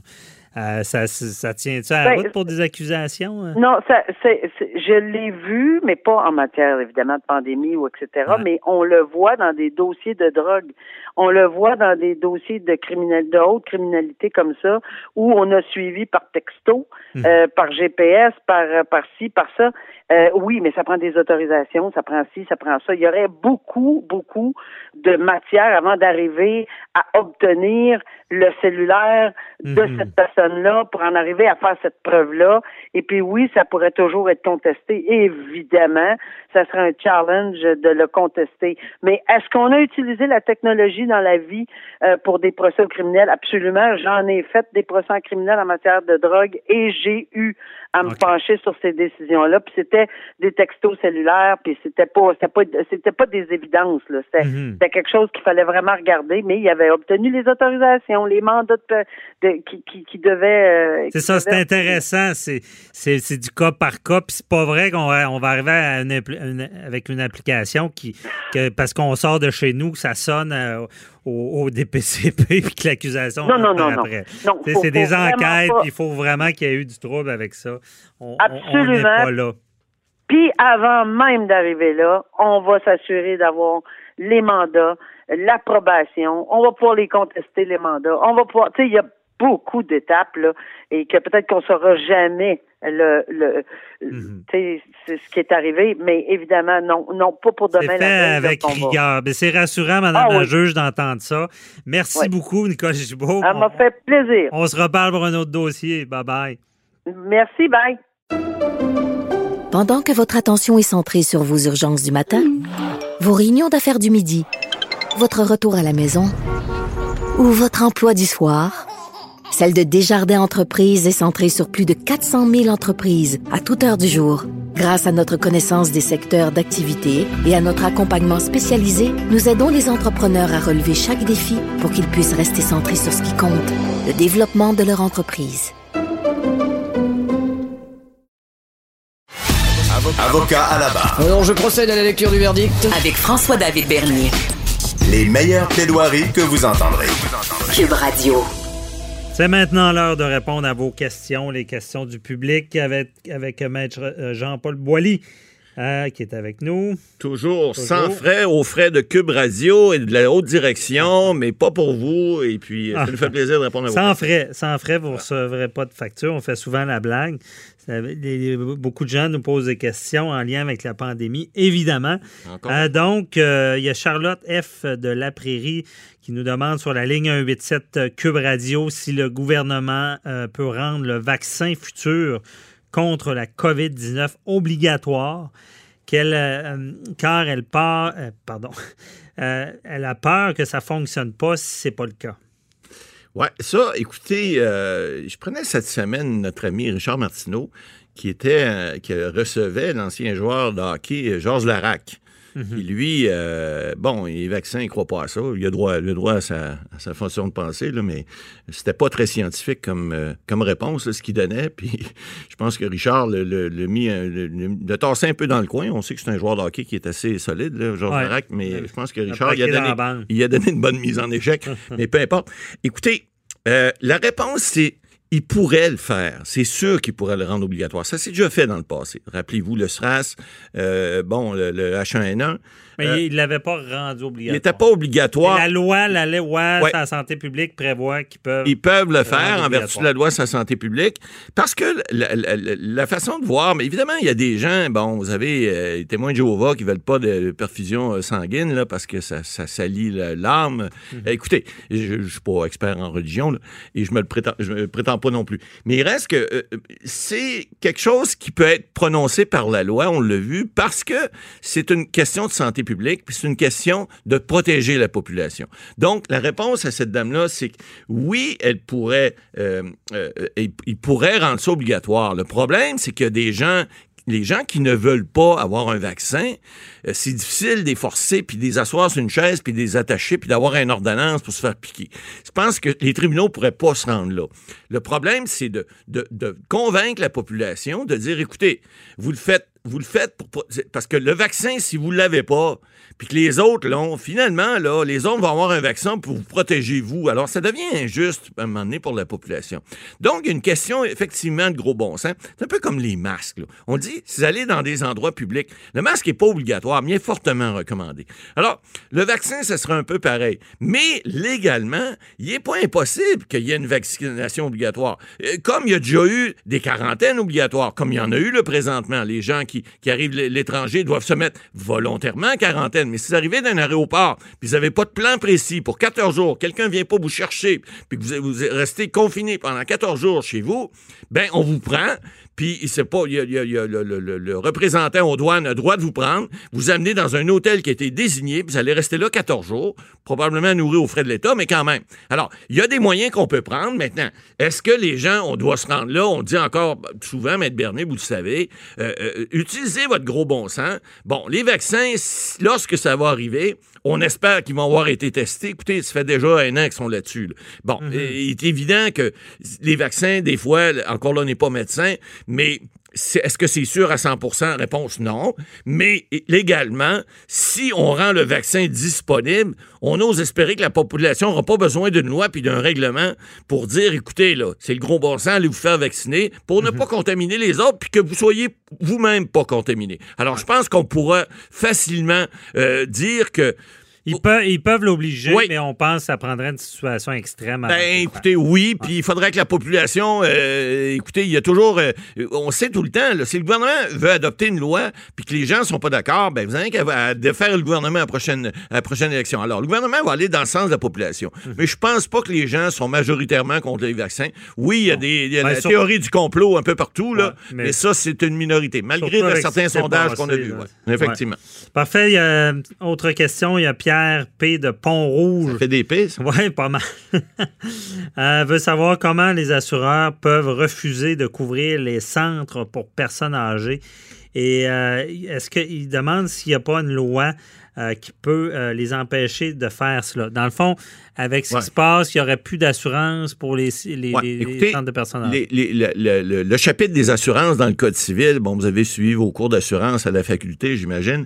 Euh, ça, ça tient-tu à la Ben, route pour des accusations? hein? Non, ça, c'est, c'est- je l'ai vu, mais pas en matière évidemment de pandémie ou etc. Ouais. Mais on le voit dans des dossiers de drogue, on le voit dans des dossiers de criminel, de haute criminalité comme ça, où on a suivi par texto, Mhm. euh, par GPS, par par ci, par ça. Euh, oui, mais ça prend des autorisations, ça prend ci, ça prend ça. Il y aurait beaucoup, beaucoup de matière avant d'arriver à obtenir le cellulaire de Mhm. cette personne-là pour en arriver à faire cette preuve-là. Et puis oui, ça pourrait toujours être contesté. Évidemment, ça serait un challenge de le contester. Mais est-ce qu'on a utilisé la technologie dans la vie euh, pour des procès criminels? Absolument. J'en ai fait des procès criminels en matière de drogue et j'ai eu à me pencher sur ces décisions-là. Puis c'était des textos cellulaires, puis c'était pas, c'était pas, c'était pas des évidences. Là. C'était, Mhm. c'était quelque chose qu'il fallait vraiment regarder. Mais il avait obtenu les autorisations, les mandats de, de- qui, qui, qui devaient. Euh, C'est ça, c'est intéressant. C'est, c'est, c'est du cas par cas. Puis c'est pas vrai qu'on va, on va arriver à une impl- une- avec une application qui, que, parce qu'on sort de chez nous, ça sonne euh, au, au DPCP puis que l'accusation Non, non, non, non. après. C'est des enquêtes. pas- Il faut vraiment qu'il y ait eu du trouble avec ça. On- on- On n'est Absolument. pas là. Puis avant même d'arriver là, on va s'assurer d'avoir les mandats, l'approbation. On va pouvoir les contester les mandats. On va pouvoir, tu sais, il y a beaucoup d'étapes là, et que peut-être qu'on saura jamais le, le Mhm. tu sais, c'est ce qui est arrivé, mais évidemment non, non pas pour demain. fait la veille, avec rigueur. Ben, c'est rassurant, Madame Ah la oui. juge, d'entendre ça. Merci Oui. beaucoup, Nicole Gibault. Ça m'a fait plaisir. On se reparle pour un autre dossier. Bye bye. Merci, bye. Pendant que votre attention est centrée sur vos urgences du matin, vos réunions d'affaires du midi, votre retour à la maison ou votre emploi du soir, celle de Desjardins Entreprises est centrée sur plus de 400 000 entreprises à toute heure du jour. Grâce à notre connaissance des secteurs d'activité et à notre accompagnement spécialisé, nous aidons les entrepreneurs à relever chaque défi pour qu'ils puissent rester centrés sur ce qui compte, le développement de leur entreprise. Avocat à la barre. Alors, je procède à la lecture du verdict. Avec François-David Bernier. Les meilleures plaidoiries que vous entendrez. Cube Radio. C'est maintenant l'heure de répondre à vos questions, les questions du public avec, avec Maître euh, Jean-Paul Boilly euh, qui est avec nous. Toujours, sans frais, aux frais de Cube Radio et de la haute direction, mais pas pour vous. Et puis, ça Ah. nous fait plaisir de répondre à vos Sans questions. frais, sans frais, vous ne recevrez pas de facture. On fait souvent la blague. Beaucoup de gens nous posent des questions en lien avec la pandémie, évidemment. Encore. Euh, donc, euh, il y a Charlotte F. de La Prairie qui nous demande sur la ligne 187 Cube Radio si le gouvernement euh, peut rendre le vaccin futur contre la COVID-19 obligatoire, euh, car elle part, euh, pardon, euh, elle a peur que ça ne fonctionne pas si ce n'est pas le cas. Ouais, ça, écoutez, euh, je prenais cette semaine notre ami Richard Martineau, qui était, euh, qui recevait l'ancien joueur de hockey euh, Georges Larac. Puis lui, euh, bon, les vaccins, il ne croit pas à ça. Il a droit, le droit à sa, à sa façon de penser, là, mais c'était pas très scientifique comme, euh, comme réponse, là, ce qu'il donnait. Puis je pense que Richard le, le, le mis, un- le, le- le tassé un peu dans le coin. On sait que c'est un joueur de hockey qui est assez solide, là, Georges Ouais. Mais je pense que Richard, il a, donné, il a donné une bonne mise en échec. mais peu importe. Écoutez, euh, la réponse, c'est il pourrait le faire. C'est sûr qu'il pourrait le rendre obligatoire. Ça s'est déjà fait dans le passé. Rappelez-vous le SRAS, euh, bon, le, le H1N1. Mais Euh, il ne l'avait pas rendu il obligatoire. n'était pas obligatoire. La loi, la loi Ouais. sur la santé publique prévoit qu'ils peuvent. Ils peuvent le faire en vertu de la loi sur la santé publique parce que la, la- la- la façon de voir, mais évidemment, il y a des gens, bon, vous avez euh, les témoins de Jéhovah qui veulent pas de perfusion euh, sanguine là, parce que ça, ça salit l'âme. Euh, écoutez, je ne suis pas expert en religion là, et je me le prétends, je me le prétends pas non plus. Mais il reste que euh, c'est quelque chose qui peut être prononcé par la loi, on l'a vu, parce que c'est une question de santé publique, puis c'est une question de protéger la population. Donc, la réponse à cette dame-là, c'est que oui, elle pourrait, euh, euh, pourrait rendre ça obligatoire. Le problème, c'est qu'il y a des gens les gens qui ne veulent pas avoir un vaccin, euh, c'est difficile de les forcer, puis de les asseoir sur une chaise, puis de les attacher, puis d'avoir une ordonnance pour se faire piquer. Je pense que les tribunaux pourraient pas se rendre là. Le problème, c'est de, de- de convaincre la population de dire, écoutez, vous le faites, vous le faites parce que le vaccin, si vous ne l'avez pas, puis que les autres l'ont, finalement, là, les autres vont avoir un vaccin pour vous protéger, vous. Alors, ça devient injuste, à un moment donné, pour la population. Donc, une question, effectivement, de gros bon sens. C'est un peu comme les masques. On dit, si vous allez dans des endroits publics, le masque n'est pas obligatoire, mais il est fortement recommandé. Alors, le vaccin, ce sera un peu pareil. Mais, légalement, il n'est pas impossible qu'il y ait une vaccination obligatoire. Euh, Comme il y a déjà eu des quarantaines obligatoires, comme il y en a eu là, présentement, les gens qui, qui arrivent de l'étranger doivent se mettre volontairement en quarantaine. Mais si vous arrivez d'un aéroport, puis vous n'avez pas de plan précis pour 14 jours, quelqu'un vient pas vous chercher, puis que vous, vous restez confiné pendant 14 jours chez vous, ben on vous prend, puis pas, il y a, il y a- il y a le, le- le- le représentant aux douanes a le droit de vous prendre, vous amener dans un hôtel qui a été désigné, puis vous allez rester là 14 jours, probablement nourri aux frais de l'État, mais quand même. Alors, il y a des moyens qu'on peut prendre maintenant. Est-ce que les gens, on doit se rendre là? On dit encore souvent, Maître Bernier, vous le savez, euh, euh, utilisez votre gros bon sens. Bon, les vaccins, lorsque ça va arriver, on espère qu'ils vont avoir été testés. Écoutez, ça fait déjà un an qu'ils sont là-dessus. là. Bon, euh, il est évident que les vaccins, des fois, encore là, on n'est pas médecin, mais est-ce que c'est sûr à 100% Réponse non. Mais légalement, si on rend le vaccin disponible, on ose espérer que la population n'aura pas besoin d'une loi puis d'un règlement pour dire, écoutez, là, c'est le gros bon sens, allez vous faire vacciner pour ne pas contaminer les autres puis que vous soyez vous-même pas contaminé. Alors, je pense qu'on pourra facilement euh, dire que Ils peuvent, ils peuvent l'obliger, Oui. mais on pense que ça prendrait une situation extrême. de Ben, écoutez, oui, puis il faudrait que la population, euh, écoutez, il y a toujours, euh, on sait tout le temps, là, si le gouvernement veut adopter une loi, puis que les gens sont pas d'accord, ben vous avez qu'à à défaire le gouvernement à la prochaine, à la prochaine élection. Alors, le gouvernement va aller dans le sens de la population, Mhm. mais je pense pas que les gens sont majoritairement contre les vaccins. Oui, il y a, des, y a Ben, la sur- théorie du complot un peu partout, là, Ouais, mais- mais... ça, c'est une minorité, malgré certains sondages qu'on a vus. ouais. Effectivement. Parfait. Il y a, euh, autre question. Il y a Pierre P. de Pont-Rouge. Ça fait des. Oui, pas mal. euh, veut savoir comment les assureurs peuvent refuser de couvrir les centres pour personnes âgées. Et euh, est-ce qu'il demande s'il n'y a pas une loi euh, qui peut les empêcher de faire cela? Dans le fond, avec ce Ouais. qui se passe, il n'y aurait plus d'assurance pour les, les- Ouais, les- les écoutez, centres de les- le, le- chapitre des assurances dans le Code civil, bon, vous avez suivi vos cours d'assurance à la faculté, j'imagine.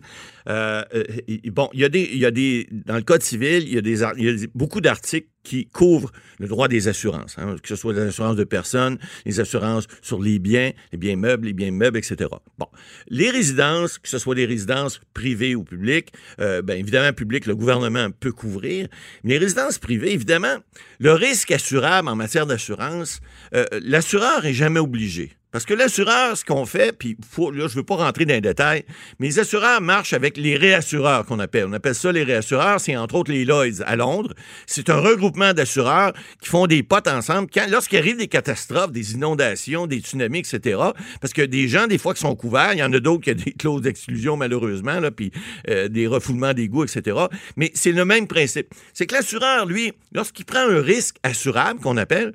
Euh, euh, bon, il y, a des, il y a des. Dans le Code civil, il y a, des, il y a beaucoup d'articles qui couvrent le droit des assurances, hein, que ce soit les assurances de personnes, les assurances sur les biens, les biens meubles, les biens meubles, etc. Bon. Les résidences, que ce soit des résidences privées ou publiques, euh, bien évidemment, publiques, le gouvernement peut couvrir. Mais les résidences évidemment, le risque assurable en matière d'assurance, euh, l'assureur est jamais obligé. Parce que l'assureur, ce qu'on fait, puis là, je ne veux pas rentrer dans les détails, mais les assureurs marchent avec les réassureurs qu'on appelle. On appelle ça les réassureurs, c'est entre autres les Lloyds à Londres. C'est un regroupement d'assureurs qui font des potes ensemble. Quand, lorsqu'il arrive des catastrophes, des inondations, des tsunamis, etc., parce que des gens, des fois, qui sont couverts, il y en a d'autres qui ont des clauses d'exclusion, malheureusement, là, puis euh, des refoulements d'égouts, etc. Mais c'est le même principe. C'est que l'assureur, lui, lorsqu'il prend un risque assurable, qu'on appelle,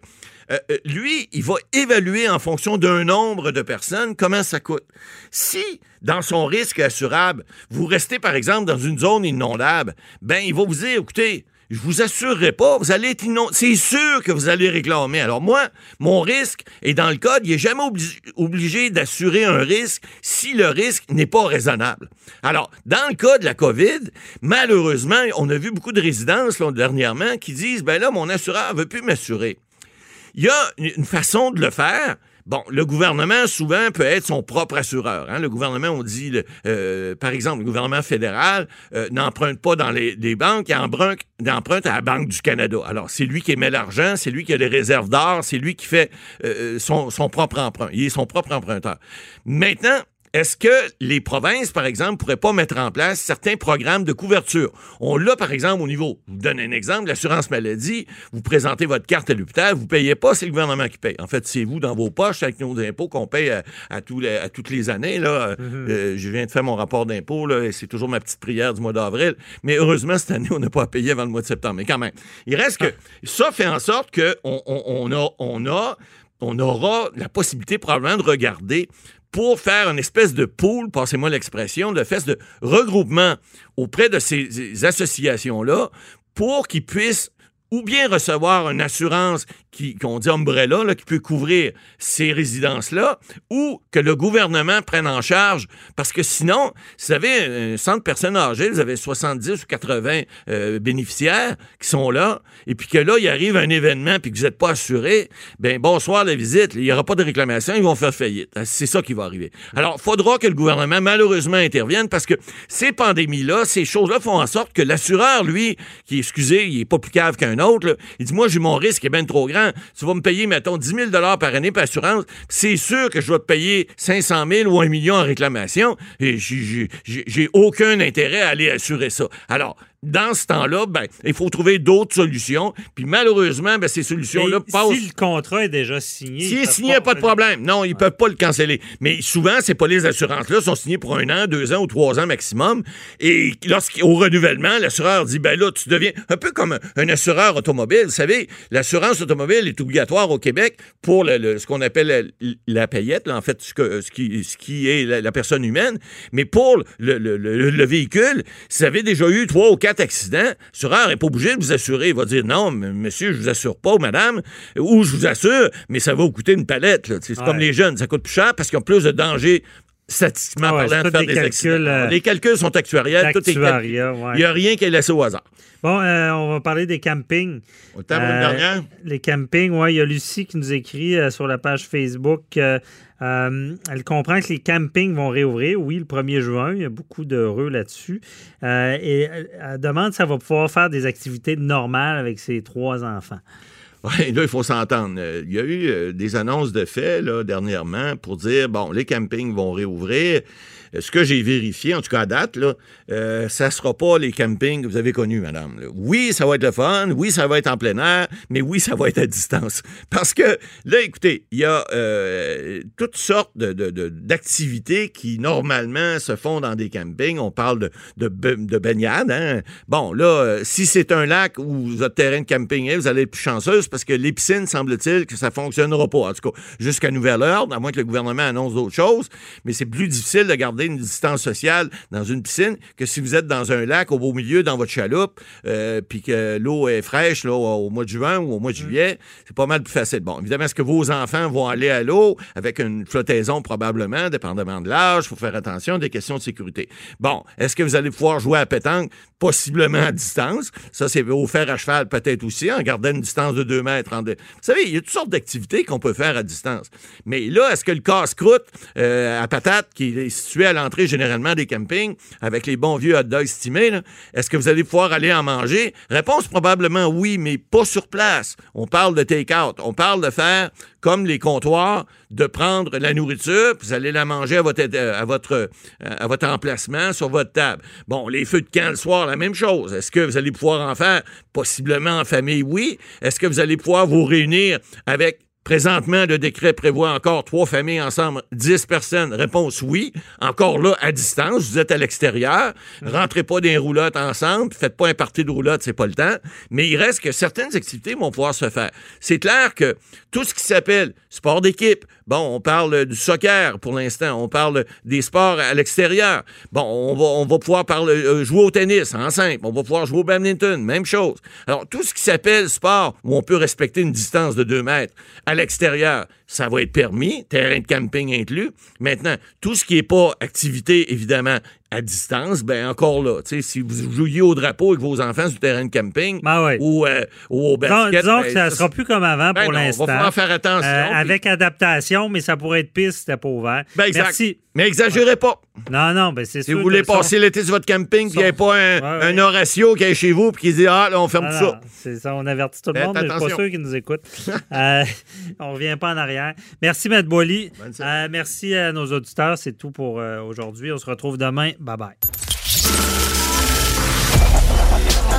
euh, euh, lui, il va évaluer en fonction d'un nombre de personnes comment ça coûte. Si, dans son risque assurable, vous restez, par exemple, dans une zone inondable, ben, il va vous dire, écoutez, je vous assurerai pas, vous allez être inondé. C'est sûr que vous allez réclamer. Alors moi, mon risque, et dans le code, il n'est jamais obli- obligé d'assurer un risque si le risque n'est pas raisonnable. Alors, dans le cas de la COVID, malheureusement, on a vu beaucoup de résidences dernièrement qui disent, ben là, mon assureur ne veut plus m'assurer. Il y a une façon de le faire. Bon, le gouvernement, souvent, peut être son propre assureur. hein. Le gouvernement, on dit, euh, par exemple, le gouvernement fédéral euh, n'emprunte pas dans les, banques, il emprunte à la Banque du Canada. Alors, c'est lui qui émet l'argent, c'est lui qui a les réserves d'or, c'est lui qui fait euh, son, son propre emprunt. Il est son propre emprunteur. Maintenant, est-ce que les provinces, par exemple, pourraient pas mettre en place certains programmes de couverture? On l'a, par exemple, au niveau, je vous donne un exemple, l'assurance maladie, vous présentez votre carte à l'hôpital, vous payez pas, c'est le gouvernement qui paye. En fait, c'est vous dans vos poches avec nos impôts qu'on paye à, à tous les- à toutes les années. Là. Euh, je viens de faire mon rapport d'impôt, et c'est toujours ma petite prière du mois d'avril. Mais heureusement, cette année, on n'a pas à payer avant le mois de septembre. Mais quand même, il reste que ça fait en sorte qu'on on, on a, on a on aura la possibilité probablement de regarder pour faire une espèce de pool, passez-moi l'expression, de espèce de regroupement auprès de ces, ces associations-là pour qu'ils puissent ou bien recevoir une assurance qui, qu'on dit umbrella, là, qui peut couvrir ces résidences-là, ou que le gouvernement prenne en charge. Parce que sinon, si vous avez un centre de personnes âgées, vous avez 70 ou 80 euh, bénéficiaires qui sont là, et puis que là, il arrive un événement, puis que vous n'êtes pas assuré, ben bonsoir la visite, il n'y aura pas de réclamation, ils vont faire faillite. C'est ça qui va arriver. Alors, il faudra que le gouvernement, malheureusement, intervienne, parce que ces pandémies-là, ces choses-là font en sorte que l'assureur, lui, qui, excusez, il est pas plus cave qu'un autre, il dit, moi, j'ai mon risque est bien trop grand. Tu vas me payer, mettons, 10 000 par année par assurance. C'est sûr que je dois te payer 500 000 ou 1 million en réclamation. Et j'ai aucun intérêt à aller assurer ça. Alors, dans ce temps-là, ben, il faut trouver d'autres solutions. Puis malheureusement, ben, ces solutions-là Mais passent. Si le contrat est déjà signé. S'il ils est signé, pas de problème. Non, ils Ouais. peuvent pas le canceller. Mais souvent, c'est pas les assurances-là sont signées pour un an, deux ans ou trois ans maximum. Et lorsqu'au renouvellement, l'assureur dit, ben là, tu deviens un peu comme un, assureur automobile. Vous savez, l'assurance automobile est obligatoire au Québec pour le- le- ce qu'on appelle la, la payette, là, en fait, ce, que- ce qui, ce qui est la, la personne humaine. Mais pour le, le- le- le véhicule, si vous avez déjà eu trois ou quatre accidents, l'assureur n'est pas obligé de vous assurer. Il va dire, non, monsieur, je vous assure pas, madame, ou je vous assure, mais ça va vous coûter une palette. C'est Ouais. comme les jeunes, ça coûte plus cher parce qu'ils ont plus de danger statistiquement Ah ouais, parlant, de faire des, des calculs, euh, Les calculs sont actuariels. Tout est ouais. Il n'y a rien qui est laissé au hasard. Bon, euh, on va parler des campings. On table Euh, dernière? Les campings, oui. Il y a Lucie qui nous écrit euh, sur la page Facebook. elle comprend que les campings vont réouvrir, oui, le 1er juin. Il y a beaucoup d'heureux là-dessus. Et elle, elle demande si elle va pouvoir faire des activités normales avec ses trois enfants. Oui, là, il faut s'entendre. Euh, Il y a eu euh, des annonces de fait là, dernièrement pour dire, bon, les campings vont réouvrir. Euh, Ce que j'ai vérifié, en tout cas à date, là, euh, ça ne sera pas les campings que vous avez connus, madame. Oui, ça va être le fun. Oui, ça va être en plein air. Mais oui, ça va être à distance. Parce que, là, écoutez, il y a euh, toutes sortes de- de- d'activités qui, normalement, se font dans des campings. On parle de, de, ba- de baignade. hein. Bon, là, si c'est un lac où votre terrain de camping est, vous allez être plus chanceuse parce que les piscines, semble-t-il, que ça fonctionnera pas. En tout cas, jusqu'à nouvel ordre, à moins que le gouvernement annonce d'autres choses. Mais c'est plus difficile de garder une distance sociale dans une piscine que si vous êtes dans un lac au beau milieu, dans votre chaloupe, euh, puis que l'eau est fraîche là, au mois de juin ou au mois de juillet. C'est pas mal plus facile. Bon, évidemment, est-ce que vos enfants vont aller à l'eau avec une flottaison? Probablement, dépendamment de l'âge? Il faut faire attention des questions de sécurité. Bon, est-ce que vous allez pouvoir jouer à pétanque? Possiblement à distance. Ça, c'est au fer à cheval peut-être aussi, en gardant une distance de 2 mètres. en deux- Vous savez, il y a toutes sortes d'activités qu'on peut faire à distance. Mais là, est-ce que le casse-croûte euh, à patate, qui est situé à l'entrée généralement des campings, avec les bons vieux hot dogs estimés, est-ce que vous allez pouvoir aller en manger? Réponse probablement oui, mais pas sur place. On parle de take-out. On parle de faire comme les comptoirs, de prendre la nourriture, puis vous allez la manger à votre, euh, à votre, euh, à votre emplacement sur votre table. Bon, les feux de camp le soir, la même chose. Est-ce que vous allez pouvoir en faire? Possiblement en famille, oui. Est-ce que vous allez pouvoir vous réunir avec Présentement, le décret prévoit encore trois familles ensemble, 10 personnes. Réponse oui. Encore là, à distance, vous êtes à l'extérieur. Rentrez pas dans les roulottes ensemble. Faites pas un party de roulotte, c'est pas le temps. Mais il reste que certaines activités vont pouvoir se faire. C'est clair que tout ce qui s'appelle sport d'équipe, bon, on parle du soccer pour l'instant, on parle des sports à l'extérieur. Bon, on va, on va pouvoir parler, euh, jouer au tennis en simple, on va pouvoir jouer au badminton, même chose. Alors, tout ce qui s'appelle sport où on peut respecter une distance de 2 mètres à l'extérieur, ça va être permis, terrain de camping inclus. Maintenant, tout ce qui n'est pas activité, évidemment, à distance, ben encore là, tu sais, si vous jouiez au drapeau avec vos enfants sur le terrain de camping ou, euh, ou au basket, disons ben, que ça ne sera plus comme avant ben pour non, l'instant. va falloir faire attention, Euh, puis- avec adaptation, mais ça pourrait être pire si c'était pas ouvert. Ben, exact. Merci. Mais exagérez pas. Non, non, ben c'est Si sûr vous voulez passer l'été sur votre camping, puis il n'y a pas un, Ouais, ouais. un Horatio qui est chez vous, puis qui dit Ah, là, on ferme tout ça. C'est ça, on avertit tout le Faites monde, mais je suis pas sûr qu'ils nous écoutent. Euh, on revient pas en arrière. Merci, Matt Boily. Euh, merci à nos auditeurs. C'est tout pour euh, aujourd'hui. On se retrouve demain. Bye bye.